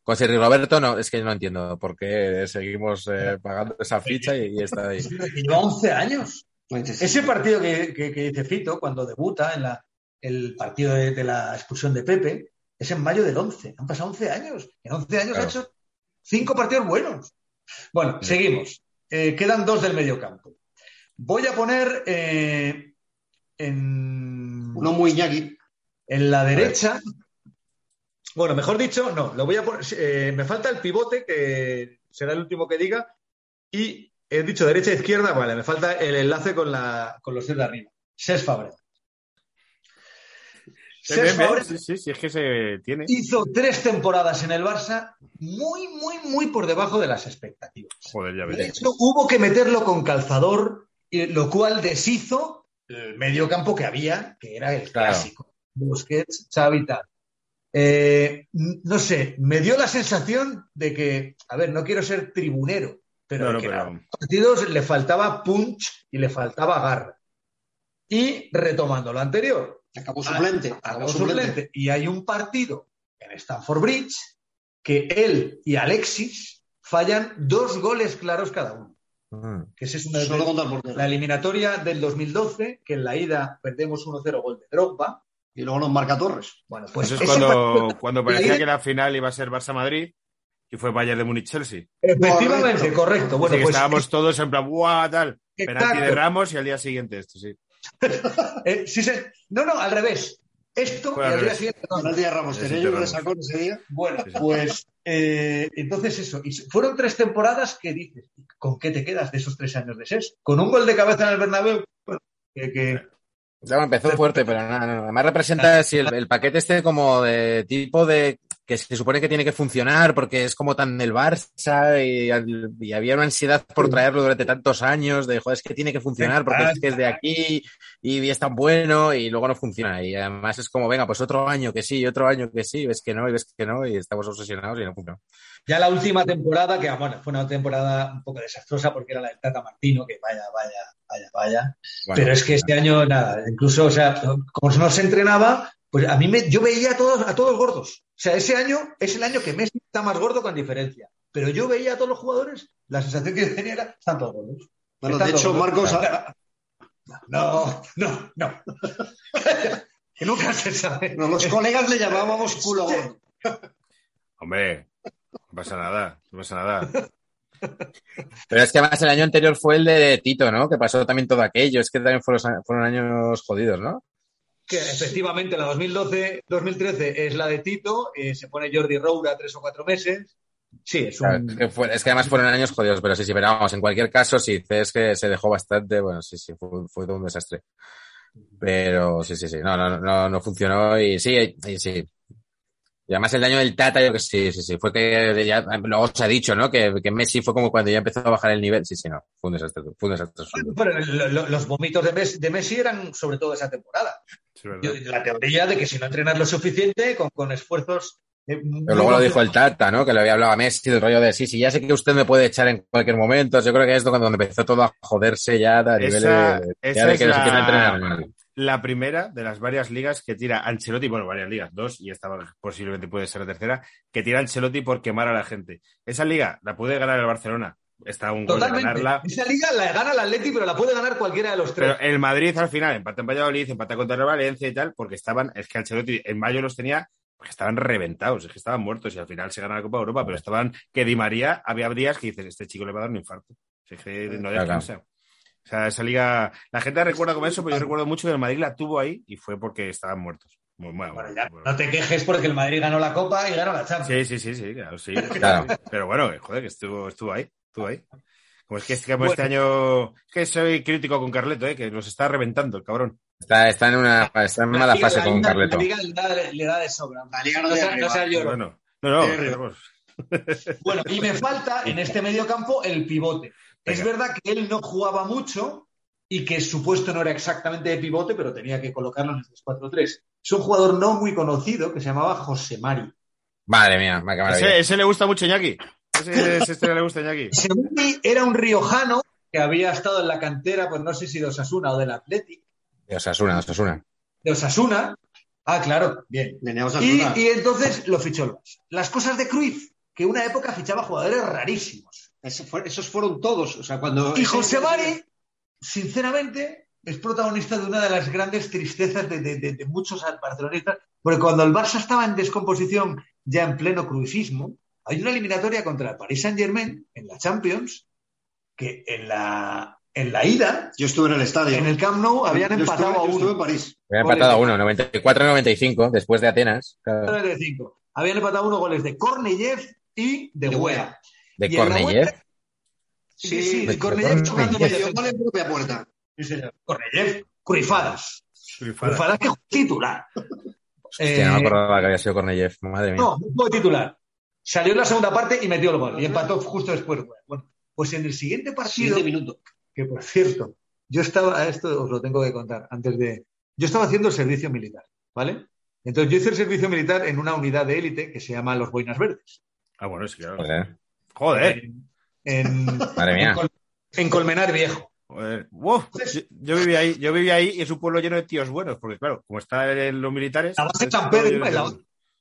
Con Sergio Roberto no, es que no entiendo por qué seguimos eh, pagando esa ficha y, y está ahí. lleva 11 años. Ese partido que, que- que dice Fito, cuando debuta en la, el partido de, de la expulsión de Pepe, es en mayo del 11. Han pasado 11 años. En 11 años Claro. ha hecho cinco partidos buenos. Bueno, seguimos. Eh, quedan dos del medio campo. Voy a poner eh, en, Uno muy ñaki. en la derecha. Bueno, mejor dicho, no, lo voy a poner. eh, me falta el pivote, que será el último que diga. Y he dicho derecha e izquierda, vale, me falta el enlace con, la, con los de arriba. Ses Fabregas. Sí, sí, sí, es que se tiene. hizo tres temporadas en el Barça muy, muy, muy por debajo de las expectativas. Joder, ya De hecho, hubo que meterlo con calzador, y- lo cual deshizo el medio campo que había, que era el Claro. clásico. Busquets, Xavi, tal. Eh, no sé, me dio la sensación de que, a ver, no quiero ser tribunero, pero, No, que pero- a los partidos le faltaba punch y le faltaba garra. Y retomando lo anterior, Acabó suplente. acabó suplente. suplente. Y hay un partido en Stanford Bridge que él y Alexis fallan dos goles claros cada uno. Mm. Que ese es una Solo contra el portero. la eliminatoria del 2012, que en la ida perdemos 1-0 gol de Drogba. Y luego nos marca Torres. Bueno, pues Eso es cuando, partido- cuando parecía que la final iba a ser Barça-Madrid y fue Bayern de Múnich-Chelsea. Efectivamente, correcto. Bueno, pues estábamos todos en plan, ¡guau! Tal. Penalti de. Ramos y al día siguiente esto, sí. Eh, se- no, no, al revés. Esto Fue y al día siguiente. no. De Ramos. Resacón ese día. Bueno, pues eh, entonces eso. Y fueron tres temporadas que dices, ¿con qué te quedas de esos tres años de SES? Con un gol de cabeza en el Bernabéu, bueno, que, que- Ya me empezó fuerte, pero nada, no. Además representa sí, el, el paquete este como de tipo de que se supone que tiene que funcionar porque es como tan el Barça y, había una ansiedad por traerlo durante tantos años de joder, es que tiene que funcionar porque es que es de aquí y es tan bueno y luego no funciona. Y además es como, venga, pues otro año que sí, otro año que sí, ves que no y ves que no y estamos obsesionados y no funciona. ya la última temporada, que bueno, fue una temporada un poco desastrosa porque era la del Tata Martino, que vaya, vaya, vaya, vaya. Bueno, Pero es que este año nada, incluso, o sea, como no se entrenaba, pues a mí me, yo veía a todos, a todos gordos. O sea, ese año es el año que Messi está más gordo con diferencia. Pero yo veía a todos los jugadores, la sensación que yo tenía era, están todos gordos. Bueno, Están de hecho, gordos. Marcos, a- No, no, no. que nunca se sabe. no, los colegas le llamábamos culo gordo. Hombre, no pasa nada, no pasa nada. Pero es que además el año anterior fue el de Tito, ¿no? Que pasó también todo aquello. Es que también fueron, fueron años jodidos, ¿no? Que efectivamente la 2012-2013 es la de Tito, eh, se pone Jordi Roura tres o cuatro meses. Sí, es Claro, un... es, que fue- es que además fueron años jodidos, pero sí, sí, pero vamos, en cualquier caso, sí, es que se dejó bastante, bueno, sí, sí, fue, fue todo un desastre. Pero sí, sí, sí, no, no, no, no funcionó y sí, y sí. Y además el año del Tata, yo que sí, sí, sí, fue que ya, luego se ha dicho, ¿no? Que, que Messi fue como cuando ya empezó a bajar el nivel. Sí, sí, no, fue un desastre, fue un desastre. absoluto. Pero lo- lo- los vomitos de Messi, de Messi eran sobre todo esa temporada. La teoría de que si no entrenas lo suficiente, con, con esfuerzos. eh, Pero luego lo dijo el Tata, ¿no? Que le había hablado a Messi del rollo de sí, sí, ya sé que usted me puede echar en cualquier momento. Yo creo que es cuando empezó todo a joderse ya a nivel Esa- de, ya que no se la- quiere entrenar mal. La primera de las varias ligas que tira Ancelotti, bueno, varias ligas, dos, y esta posiblemente puede ser la tercera, que tira Ancelotti por quemar a la gente. Esa liga la puede ganar el Barcelona. Está un gol de ganarla. Esa liga la gana el Atleti, pero la puede ganar cualquiera de los tres. Pero el Madrid al final empata en Valladolid, empata contra el Valencia y tal, porque estaban, es que Ancelotti en mayo los tenía, porque estaban reventados, es que estaban muertos y al final se gana la Copa de Europa, pero estaban que Di María, había días que dices, este chico le va a dar un infarto. Si es que no Claro, descansa. sea, esa liga, la gente recuerda como eso, pero yo recuerdo mucho que el Madrid la tuvo ahí y fue porque estaban muertos. Muy bueno, Bueno, ya, bueno. no te quejes porque el Madrid ganó la Copa y ganó la Champions. Sí, sí, sí, sí, claro, sí. Claro. Pero bueno, joder, que estuvo, estuvo ahí, ahí. Como es que, es que como Bueno. este año, es que soy crítico con Carleto, ¿eh? que nos está reventando el cabrón. Está, está en una está en La mala fase la con Carleto. La Liga le da, le da de sobra. La Liga no no, sea-. Bueno, no. Bueno, y me falta en este medio campo el pivote. Es verdad que él no jugaba mucho y que su puesto no era exactamente de pivote, pero tenía que colocarlo en el 3-4-3. Es un jugador no muy conocido que se llamaba José Mari. Madre mía. Ese, ese le gusta mucho Iñaki. Ese, este le gusta a Iñaki. Mari era un riojano que había estado en la cantera, pues no sé si de Osasuna o del Athletic, De Osasuna, Osasuna. de Osasuna. Ah, claro, bien. Venía a Y, Osasuna. y entonces lo fichó el Barça. Las cosas de Cruyff, que una época fichaba jugadores rarísimos. Fue- esos fueron todos. O sea, cuando. Y José Mari, sinceramente, es protagonista de una de las grandes tristezas de, de- de- de muchos barcelonistas, porque cuando el Barça estaba en descomposición, ya en pleno cruisismo, hay una eliminatoria contra el Paris Saint Germain en la Champions, que en la, en la ida, Yo estuve en el estadio. en el Camp Nou, habían Yo estuve- empatado yo a estuve en uno. París. Había Goles empatado a uno, 94-95, después de Atenas. claro. 95. Habían empatado a uno goles de Korneyev y de De Wea. Wea. De vuelta- Sí, sí, de Medio centro. gol en propia puerta. Sí, señor. Cruifadas. Cruifadas que titular. Hostia, no me Eh, acordaba que había sido Korneyev. Madre mía. No, no fue titular. Salió en la segunda parte y metió el gol. Y empató justo después. Bueno, pues en el siguiente partido, Siete minutos. que por cierto, yo estaba, a esto os lo tengo que contar, antes de. Yo estaba haciendo el servicio militar, ¿vale? Entonces yo hice el servicio militar en una unidad de élite que se llama Los Boinas Verdes. Ah, bueno, sí, claro. Joder, Joder. En, en, madre mía. en Col- en Colmenar Viejo. Joder. Wow. Yo, yo vivía ahí, yo vivía ahí y es un pueblo lleno de tíos buenos, porque claro, como está en los militares. La base San Pedro, la-.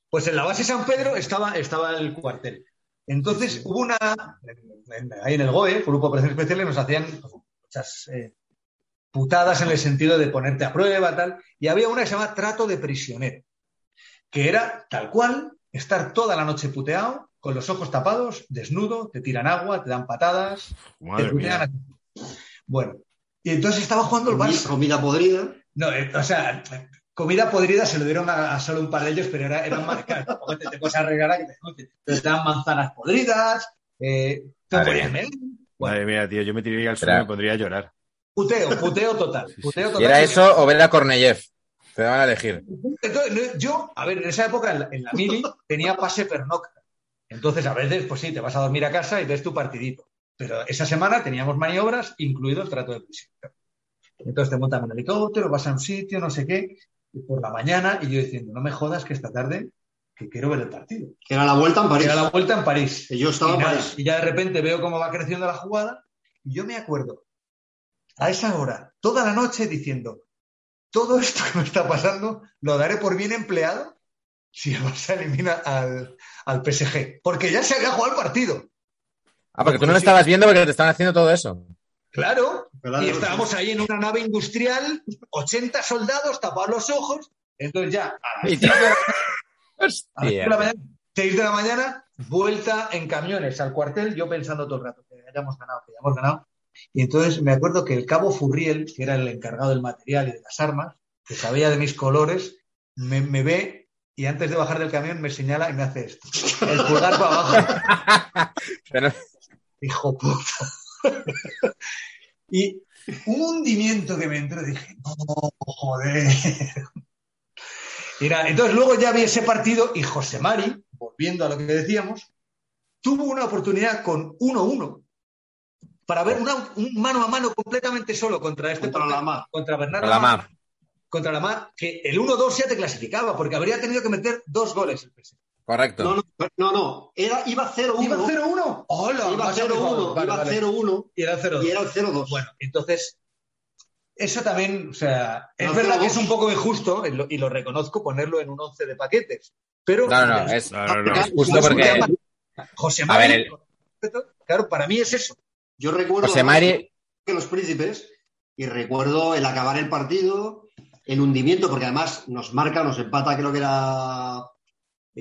Pues en la base San Pedro estaba, estaba el cuartel. Entonces hubo una, ahí en el GOE, Grupo de Operaciones Especiales, nos hacían muchas eh, putadas en el sentido de ponerte a prueba, tal, y había una que se llama trato de prisionero, que era tal cual, estar toda la noche puteado, con los ojos tapados, desnudo, te tiran agua, te dan patadas, te Madre putean mía. Bueno, y entonces estaba jugando el Barça. Comida podrida. No, eh, o sea, comida podrida se lo dieron a, a solo un par de ellos, pero era, eran tampoco te, te puedes arreglar a que te escuchen. Te dan manzanas podridas, eh, Madre mía. Madre mía, tío, yo me tiraría al suelo y me pondría a llorar. Puteo, puteo total. Sí, sí. Puteo ¿Y era eso o ver a Korneyev? Te daban a elegir. Entonces, yo, a ver, en esa época en la, en la mili tenía pase pernocta. Entonces, a veces, pues sí, te vas a dormir a casa y ves tu partidito. Pero esa semana teníamos maniobras, incluido el trato de prisión. Entonces te montan en helicóptero, vas a un sitio, no sé qué, por la mañana, y yo diciendo, no me jodas que esta tarde que quiero ver el partido. Que era la vuelta en París. Era la vuelta en París. Que yo estaba y, en nada, París. y ya de repente veo cómo va creciendo la jugada y yo me acuerdo a esa hora, toda la noche diciendo, todo esto que me está pasando lo daré por bien empleado si el Barça elimina al, al PSG. Porque ya se había jugado el partido. Ah, porque tú no lo estabas viendo porque te estaban haciendo todo eso. Claro. Claro, y estábamos ahí en una nave industrial, 80 soldados tapados los ojos. Entonces ya, a las Y- 6 de la, de mañana, 6 de la mañana, vuelta en camiones al cuartel, yo pensando todo el rato que hayamos ganado, que hayamos ganado. Y entonces me acuerdo que el cabo Furriel, que era el encargado del material y de las armas, que sabía de mis colores, me, me ve y antes de bajar del camión me señala y me hace esto. El pulgar para abajo. Pero- Hijo puta. Y un hundimiento que me entró, dije, no, joder. Nada, entonces luego ya vi ese partido y José Mari, volviendo a lo que decíamos, tuvo una oportunidad con 1-1 para ver una- un mano a mano completamente solo contra este Contra la mar. contra Bernardo la Lamar, contra la Mar, que el 1-2 ya te clasificaba, porque habría tenido que meter dos goles el PSG. Correcto. No, no, no, no. Era, iba 0-1. ¿Iba 0-1? ¡Hola! Iba más a mi 0-1. favor. Vale, iba vale. 0-1 Y era 0-2. y era el 0-2. Bueno, entonces, eso también, o sea, es No, verdad pero que es un poco injusto, y lo, reconozco, ponerlo en un 11 de paquetes. Pero No, no, no, es, No, no, no. es justo porque José A Mari, ver, el- claro, para mí es eso. Yo recuerdo José Mari, que los príncipes y recuerdo el acabar el partido, el hundimiento, porque además nos marca, nos empata, creo que era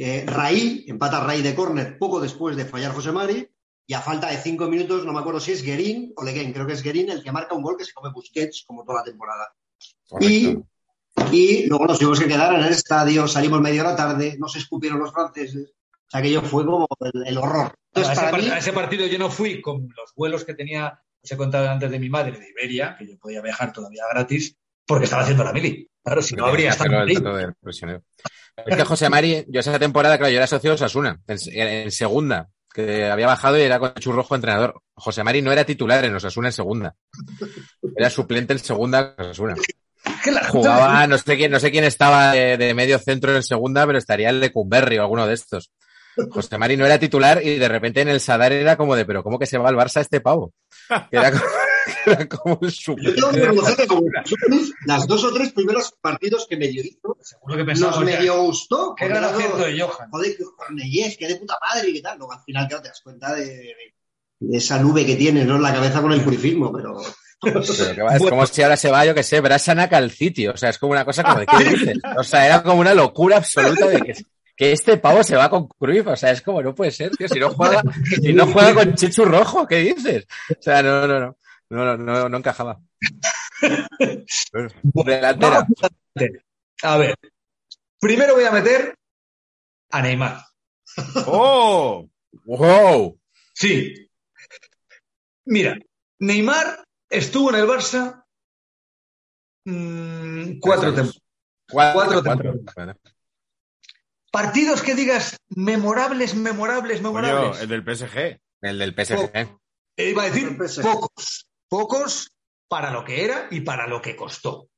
eh, Raí, empata Raí de córner poco después de fallar José Mari, y a falta de cinco minutos, no me acuerdo si es Guerín o Leguén, creo que es Guerín el que marca un gol que se come Busquets como toda la temporada. Y, y luego nos tuvimos que quedar en el estadio, salimos media hora tarde, nos escupieron los franceses. O sea, aquello fue como el, el horror. A Entonces, ese, para par- mí, a ese partido yo no fui con los vuelos que tenía, os he contado antes de mi madre, de Iberia, que yo podía viajar todavía gratis, porque estaba haciendo la mili. Claro, si no habría estado Es que José Mari, yo esa temporada, claro, yo era socio de Osasuna, en, en segunda, que había bajado y era con Churrojo entrenador. José Mari no era titular en Osasuna en segunda. Era suplente en segunda en Osasuna. Jugaba, no sé quién, no sé quién estaba de, de medio centro en segunda, pero estaría el Lecumberri o alguno de estos. José Mari no era titular y de repente en el Sadar era como de, pero ¿cómo que se va al Barça este pavo? Era como, era como un yo tengo que como las dos o tres primeros partidos que medio hizo, Seguro que nos pensamos, medio gustó. qué gran acierto de Johan. Joder, que Cornellés, que de puta madre y qué tal. Luego al final, claro, te das cuenta de, de- de esa nube que tiene, ¿no? En la cabeza con el purifismo, pero. Pero que va, es como si ahora se va, yo que sé, Brasanac al City. O sea, es como una cosa como de ¿qué dices? O sea, era como una locura absoluta de que, que este pavo se va con Cruyff. O sea, es como, no puede ser, tío. Si no juega, si no juega con Chichu Rojo, ¿qué dices? O sea, no, no, no. No, no, no, no encajaba. Delantera. A ver, primero voy a meter a Neymar. ¡Oh! ¡Wow! Sí. Mira, Neymar estuvo en el Barça mm, cuatro temporadas. Cuatro, cuatro. Partidos que digas memorables, memorables, memorables. el del PSG. El del PSG. Eh, Iba a decir pocos. Pocos para lo que era y para lo que costó.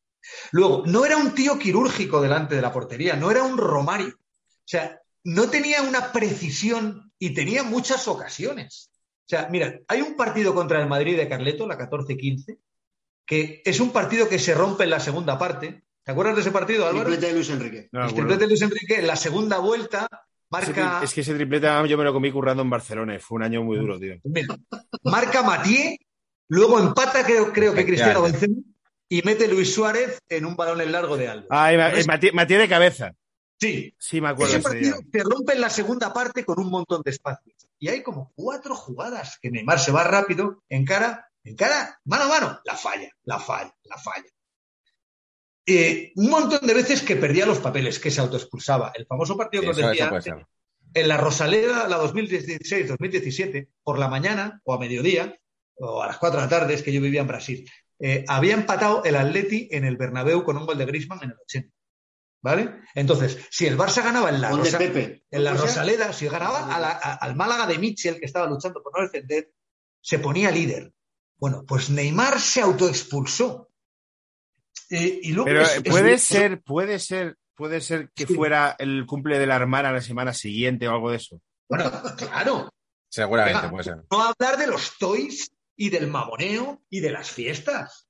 Luego, no era un tío quirúrgico delante de la portería, no era un Romario. O sea, no tenía una precisión y tenía muchas ocasiones. O sea, mira, hay un partido contra el Madrid de Carleto, la 14-15, que es un partido que se rompe en la segunda parte. ¿Te acuerdas de ese partido, Álvaro? Triplete de Luis Enrique. No el triplete de Luis Enrique, en la segunda vuelta, marca, Es que ese triplete ah, yo me lo comí currando en Barcelona y fue un año muy duro, tío. Mira, marca Matié, luego empata creo, creo que Cristiano Benzema y mete Luis Suárez en un balón en largo de Alba. Mati- Matías de cabeza. Sí, Sí, me acuerdo ese ese partido se rompe en la segunda parte con un montón de espacios. Y hay como cuatro jugadas que Neymar se va rápido, en cara, en cara, mano a mano, la falla, la falla, la falla. Eh, un montón de veces que perdía los papeles, que se autoexpulsaba. El famoso partido que os decía antes, en la Rosaleda, la 2016-2017, por la mañana o a mediodía, o a las 4 de la tarde, es que yo vivía en Brasil, eh, había empatado el Atleti en el Bernabéu con un gol de Griezmann en el 80. ¿Vale? Entonces, si el Barça ganaba en la, Rosa- Pepe. en la. Rosaleda, si ganaba a la- a- al Málaga de Mitchell, que estaba luchando por no defender, se ponía líder. Bueno, pues Neymar se autoexpulsó. Eh, y luego Pero es- eh, es- puede es- ser, puede ser, puede ser que Sí. fuera el cumple de la hermana la semana siguiente o algo de eso. Bueno, claro, Seguramente Venga. puede ser. no hablar de los toys y del mamoneo y de las fiestas.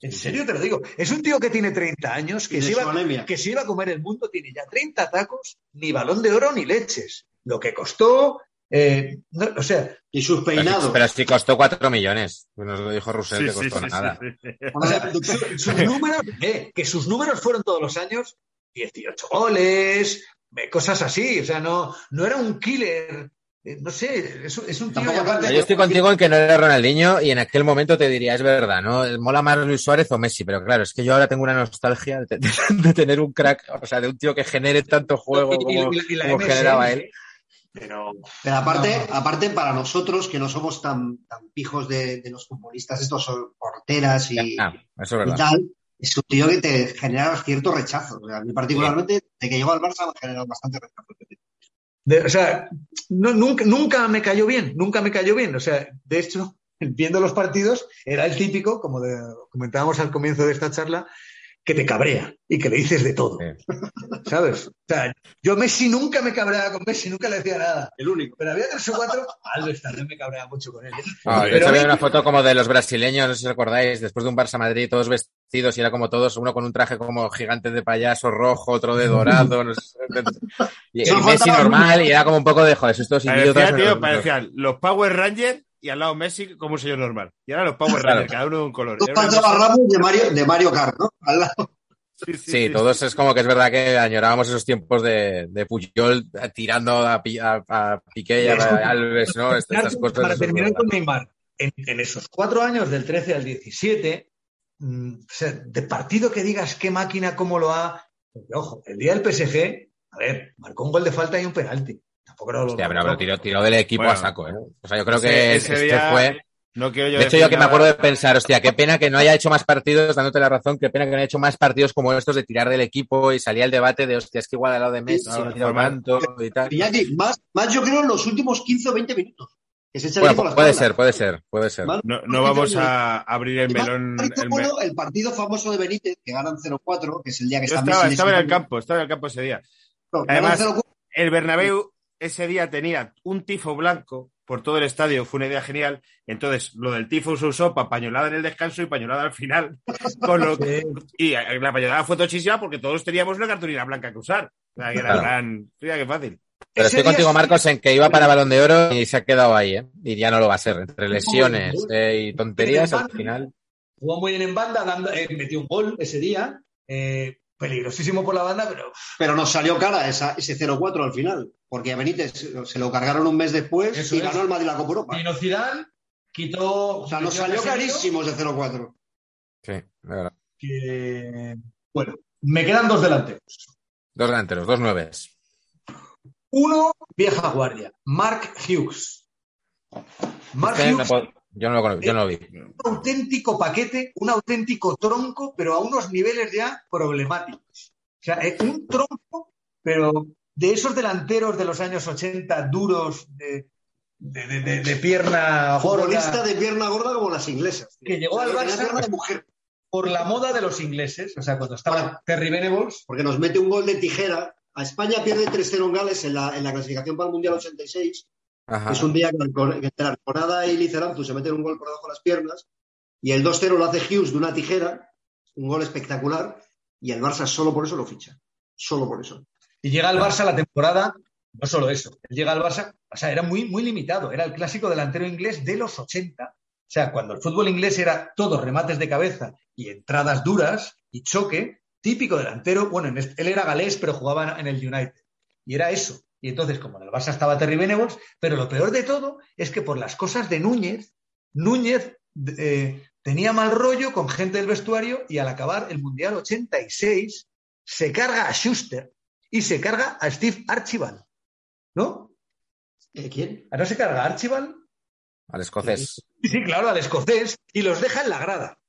En serio te lo digo. Es un tío que tiene 30 años, que se, iba, que se iba a comer el mundo, tiene ya 30 tacos, ni balón de oro ni leches. Lo que costó, eh, no, o sea, Y sus Pero, peinados. sí- pero sí costó 4 millones. Nos lo dijo que costó nada. o sea, su- sus números, eh, que sus números fueron todos los años 18 goles, eh, cosas así. O sea, no, no era un killer. Eh, no sé, es, un- es un tío. Aparte- Yo estoy contigo en que no era Ronaldinho y en aquel momento te diría, es verdad, ¿no? Mola más Luis Suárez o Messi, pero claro, es que yo ahora tengo una nostalgia de, de- de tener un crack, o sea, de un tío que genere tanto juego y- como, y la como MS, generaba él. Pero Pero aparte, No. aparte para nosotros que no somos tan, tan pijos de, de los futbolistas, estos son porteras y, Ah, eso es y verdad. tal, es un tío que te genera cierto rechazo. O sea, a mí particularmente, de que llegó al Barça me ha generado bastante rechazo. De- o sea, no, nunca, nunca me cayó bien, nunca me cayó bien. O sea, de hecho, viendo los partidos, era el típico, como de- comentábamos al comienzo de esta charla, que te cabrea y que le dices de todo. Sí. ¿Sabes? O sea, yo Messi nunca me cabreaba con Messi, nunca le decía nada. El único. Pero había tres o cuatro, Alves también me cabreaba mucho con él. ¿eh? Ah, Pero mí- había una foto como de los brasileños, no sé si os acordáis, después de un Barça Madrid, todos vestidos y era como todos, uno con un traje como gigante de payaso rojo, otro de dorado, no sé, y, Messi normal, y era como un poco de joder, estos idiotas. Parecía, tío, parecían los Power Rangers y al lado Messi como un señor normal. Y ahora los Power Claro. Rangers, cada uno de un color. Faltaba Ramos de Mario, de Mario Kart, ¿no? Al lado. Sí, todos es como que es verdad que añorábamos esos tiempos de, de Puyol tirando a, a- a Piqué y a, a Alves, ¿no? Estas, estas cosas. Para terminar con Neymar, en, en esos cuatro años, del 13 al 17, mm, o sea, de partido que digas qué máquina, cómo lo ha. porque, ojo, el día del PSG, a ver, marcó un gol de falta y un penalti. Tampoco lo Hostia, pero, pero tiró, tiró del equipo Bueno. a saco, ¿eh? O sea, yo creo Ese- que ese este día fue. No quiero yo De hecho, yo que me acuerdo de pensar, hostia, qué pena que no haya hecho más partidos, dándote la razón, qué pena que no haya hecho más partidos como estos de tirar del equipo y salía el debate de, hostia, es que igual al lado de Messi Sí, no tanto y tal. Más, más yo creo en los últimos 15 o 20 minutos. Que se Bueno, puede ser, puede ser, puede ser. No, no vamos a abrir el melón. el me- bueno, el partido famoso de Benítez, que ganan 0-4, que es el día que Yo está estaba, Messi estaba en el campo, estaba en el campo ese día. No, Además, 0-4, El Bernabéu ese día tenía un tifo blanco por todo el estadio, fue una idea genial. Entonces, lo del tifo se usó para pañolada en el descanso y pañolada al final. Con lo que- y la pañolada fue tochísima porque todos teníamos una cartulina blanca que usar. O sea, que era Claro. gran... Mira qué fácil. Pero estoy contigo, Marcos, en que iba para Balón de Oro y se ha quedado ahí, ¿eh? Y ya no lo va a ser. Entre lesiones eh, y tonterías, al final. Jugó muy bien en banda, dando- eh, metió un gol ese día. eh, peligrosísimo por la banda, pero pero nos salió cara esa- ese 0-4 al final, porque a Benítez se lo cargaron un mes después Eso y es. ganó el Madrid la Copa Europa. vino Zidane, quitó. O sea, nos salió carísimo ese 0-4. Sí, de verdad. que- Bueno, me quedan dos delanteros. Dos delanteros, dos nueves. Uno, vieja guardia, Mark Hughes. Mark Este Hughes, yo, no lo cono- yo no lo vi. un auténtico paquete, un auténtico tronco, pero a unos niveles ya problemáticos. O sea, eh, un tronco, pero de esos delanteros de los años 80, duros, de, de, de- de- de pierna Futbolista gorda, de pierna gorda como las inglesas. Que llegó al Barça- de mujer, por la moda de los ingleses. O sea, cuando estaba. Terry Venables, porque nos mete un gol de tijera. A España pierde 3-0 en Gales en la, en la clasificación para el Mundial 86. Ajá. es un día que entre Arconada y Liceranzu se meten un gol por debajo de las piernas. Y el 2-0 lo hace Hughes de una tijera, un gol espectacular. Y el Barça solo por eso lo ficha. Solo por eso. y llega al Barça la temporada, no solo eso, él llega al Barça, o sea, era muy, muy limitado, era el clásico delantero inglés de los 80. O sea, cuando el fútbol inglés era todos remates de cabeza y entradas duras y choque, típico delantero, bueno, en este- él era galés, pero jugaba en el United. Y era eso. Y entonces, como en el Barça estaba Terry Venables, pero lo peor de todo es que por las cosas de Núñez, Núñez eh, tenía mal rollo con gente del vestuario y al acabar el Mundial 86 se carga a Schuster y se carga a Steve Archibald. ¿No? ¿Eh, ¿Quién? ¿No se carga a Archibald? Al escocés. Sí, sí, claro, al escocés y los deja en la grada.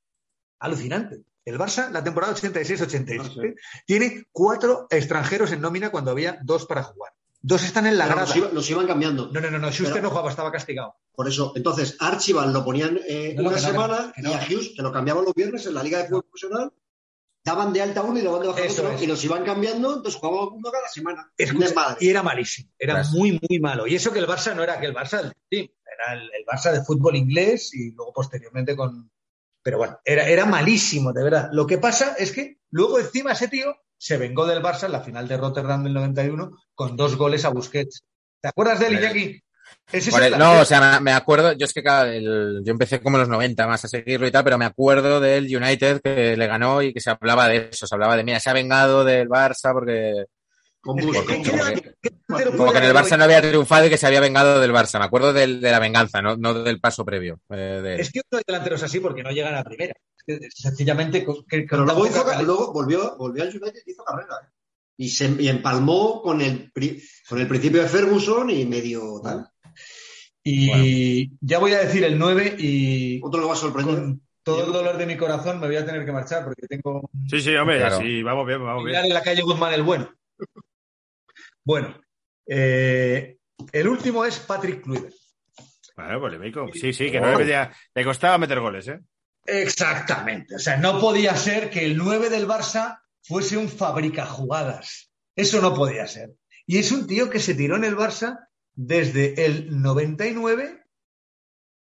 Alucinante. El Barça, la temporada 86-87, tiene cuatro extranjeros en nómina cuando había dos para jugar. Dos están en la Pero grada. los, iba- los iban cambiando. No, no, no, no, Schuster Pero- no jugaba, estaba castigado. Por eso, entonces, Archibald lo ponían eh, No, una no, semana no. y a Hughes, que lo cambiaban los viernes en la Liga de Fútbol Profesional, daban de alta uno y daban de baja Eso otro, es. y los iban cambiando, entonces jugaban uno cada semana. Escucha, y era malísimo, era muy, muy malo. Y eso que el Barça no era que el Barça del team, era el, el Barça de fútbol inglés y luego posteriormente con... Pero bueno, era, era malísimo, de verdad. Lo que pasa es que luego encima ese tío se vengó del Barça en la final de Rotterdam del 91 con dos goles a Busquets. ¿Te acuerdas de él. Iñaki? Es el no, o sea, me- acuerdo, yo es que claro, el- yo empecé como en los 90 más a seguirlo y tal, pero me acuerdo del United que le ganó y que se hablaba de eso, se hablaba de, mira, se ha vengado del Barça porque Con Es que- Busquets. ¿qué- qué como que en el Barça no había triunfado y que se había vengado del Barça. Me acuerdo del- de la venganza, no, no del paso previo. eh, de- Es que no hay delanteros así porque no llegan a primera. Que sencillamente que- luego, hizo, volvió, volvió al United y hizo carrera. ¿eh? Y, se, y empalmó con el, pri- con el principio de Ferguson y medio tal. Y ya voy a decir el 9 y Otro lo va a sorprender. con todo el dolor de mi corazón me voy a tener que marchar porque tengo Sí, sí, hombre, Claro. sí, vamos bien, vamos bien. en la calle Guzmán el bueno. Bueno, eh, el último es Patrick Kluivert. Bueno, polémico. Sí, sí, que no le, pedía- le costaba meter goles, ¿eh? Exactamente. O sea, no podía ser que el 9 del Barça fuese un fabrica jugadas. Eso no podía ser. Y es un tío que se tiró en el Barça desde el 99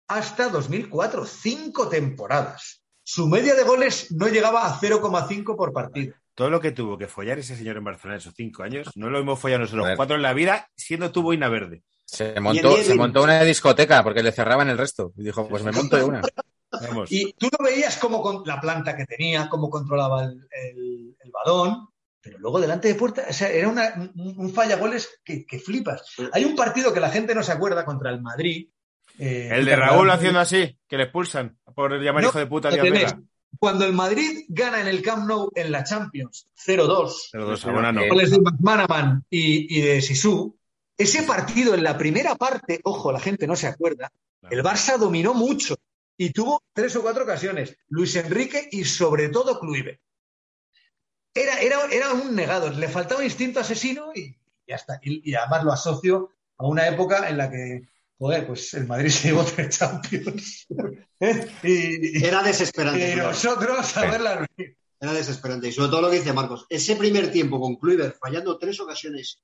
hasta 2004. Cinco temporadas. Su media de goles no llegaba a 0,5 por partido. Todo lo que tuvo que follar ese señor en Barcelona en esos cinco años, no lo hemos follado nosotros cuatro en la vida, siendo tú boina verde. Se montó, se montó una discoteca porque le cerraban el resto. Y dijo, pues me monto de una. Vamos. Y tú no veías cómo con la planta que tenía, cómo controlaba el, el- curvadón, pero luego delante de puerta, o sea, era una, un, un fallagoles que, que flipas. Hay un partido que la gente no se acuerda contra el Madrid. eh, El de Raúl haciendo así, que le expulsan por llamar No, hijo de puta a lo. Cuando el Madrid gana en el Camp Nou en la Champions 0-2, Pero dos abonas no. goles de McManaman y, y de Sisu, ese partido en la primera parte, ojo, la gente no se acuerda, el Barça dominó mucho y tuvo tres o cuatro ocasiones. Luis Enrique y sobre todo Kluivert. Era, era, era un negado, le faltaba instinto asesino y ya está. Y, y además lo asocio a una época en la que, joder, pues el Madrid se llevó tres Champions. ¿Eh? Y, y- Era desesperante. y nosotros a verla. Era desesperante. Y sobre todo lo que dice Marcos. Ese primer tiempo con Kluivert fallando tres ocasiones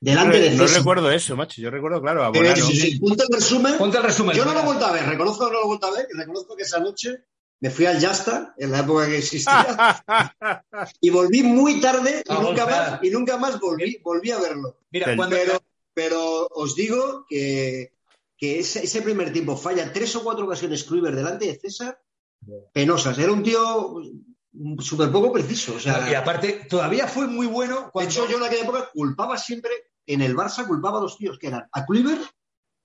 delante de No César. recuerdo eso, macho. Yo recuerdo, claro, a Eh, Bonano. sí, sí, ponte el resumen. Ponte el resumen. Yo no lo he vuelto a ver, reconozco que no lo he vuelto a ver, reconozco que esa noche me fui al Yasta, en la época que existía, y volví muy tarde y nunca más, y nunca más volví, volví a verlo. Mira, El- cuando Pero, pero os digo que, que ese, ese primer tiempo falla tres o cuatro ocasiones Kluivert delante de César, penosas. Era un tío súper poco preciso. O sea, y aparte, todavía fue muy bueno de cuando hecho, yo en aquella época culpaba siempre, en el Barça culpaba a dos tíos, que eran a Kluivert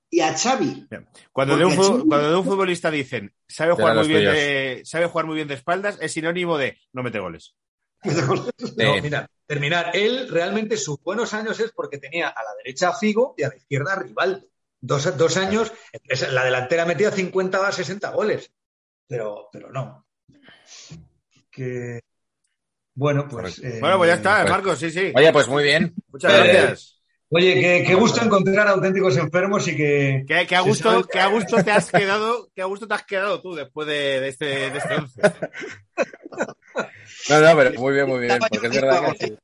y a Xavi. Cuando de, un cuando de un futbolista dicen sabe jugar, muy bien de, sabe jugar muy bien de espaldas, es sinónimo de no mete goles. No, mira, terminar. Él realmente sus buenos años es porque tenía a la derecha a Figo y a la izquierda a Rivaldo. Dos, dos años, la delantera metía 50 a 60 goles. Pero, pero no. Que. Bueno, pues. eh, Bueno, pues ya está, pues- Marcos, sí, sí. Oye, pues muy bien. Muchas eh, gracias. Oye, qué, qué gusto encontrar auténticos enfermos y que. Que, que a gusto, sabe- que a gusto te has quedado, que a gusto te has quedado tú después de, de este, de este once. No, no, pero muy bien, muy bien. Porque es verdad que sí.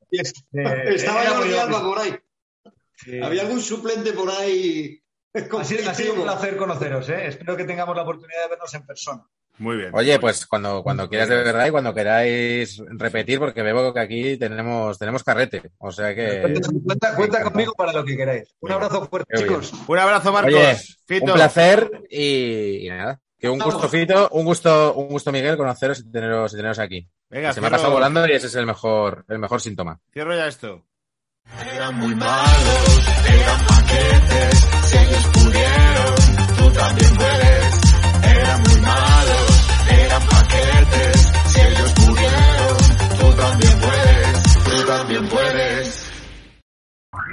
eh, Estaba Alba obvio. por ahí. Había algún suplente por ahí. Ha sido, ha sido un placer conoceros, ¿eh? Espero que tengamos la oportunidad de vernos en persona. Muy bien. Oye, pues cuando, cuando quieras de verdad y cuando queráis repetir, porque veo que aquí tenemos, tenemos carrete. O sea que. Cuenta, cuenta- conmigo para lo que queráis. Un abrazo fuerte, Qué bien. chicos. Un abrazo, Marcos. Oye, Fito. un placer y, y nada. Que un gusto. Fito, un gusto, un gusto, Miguel, conoceros y teneros, y teneros aquí. Venga, Se me ha pasado volando y ese es el mejor, el mejor síntoma. Cierro ya esto. Eran muy malos, eran paquetes, si ellos pudieron, tú también puedes.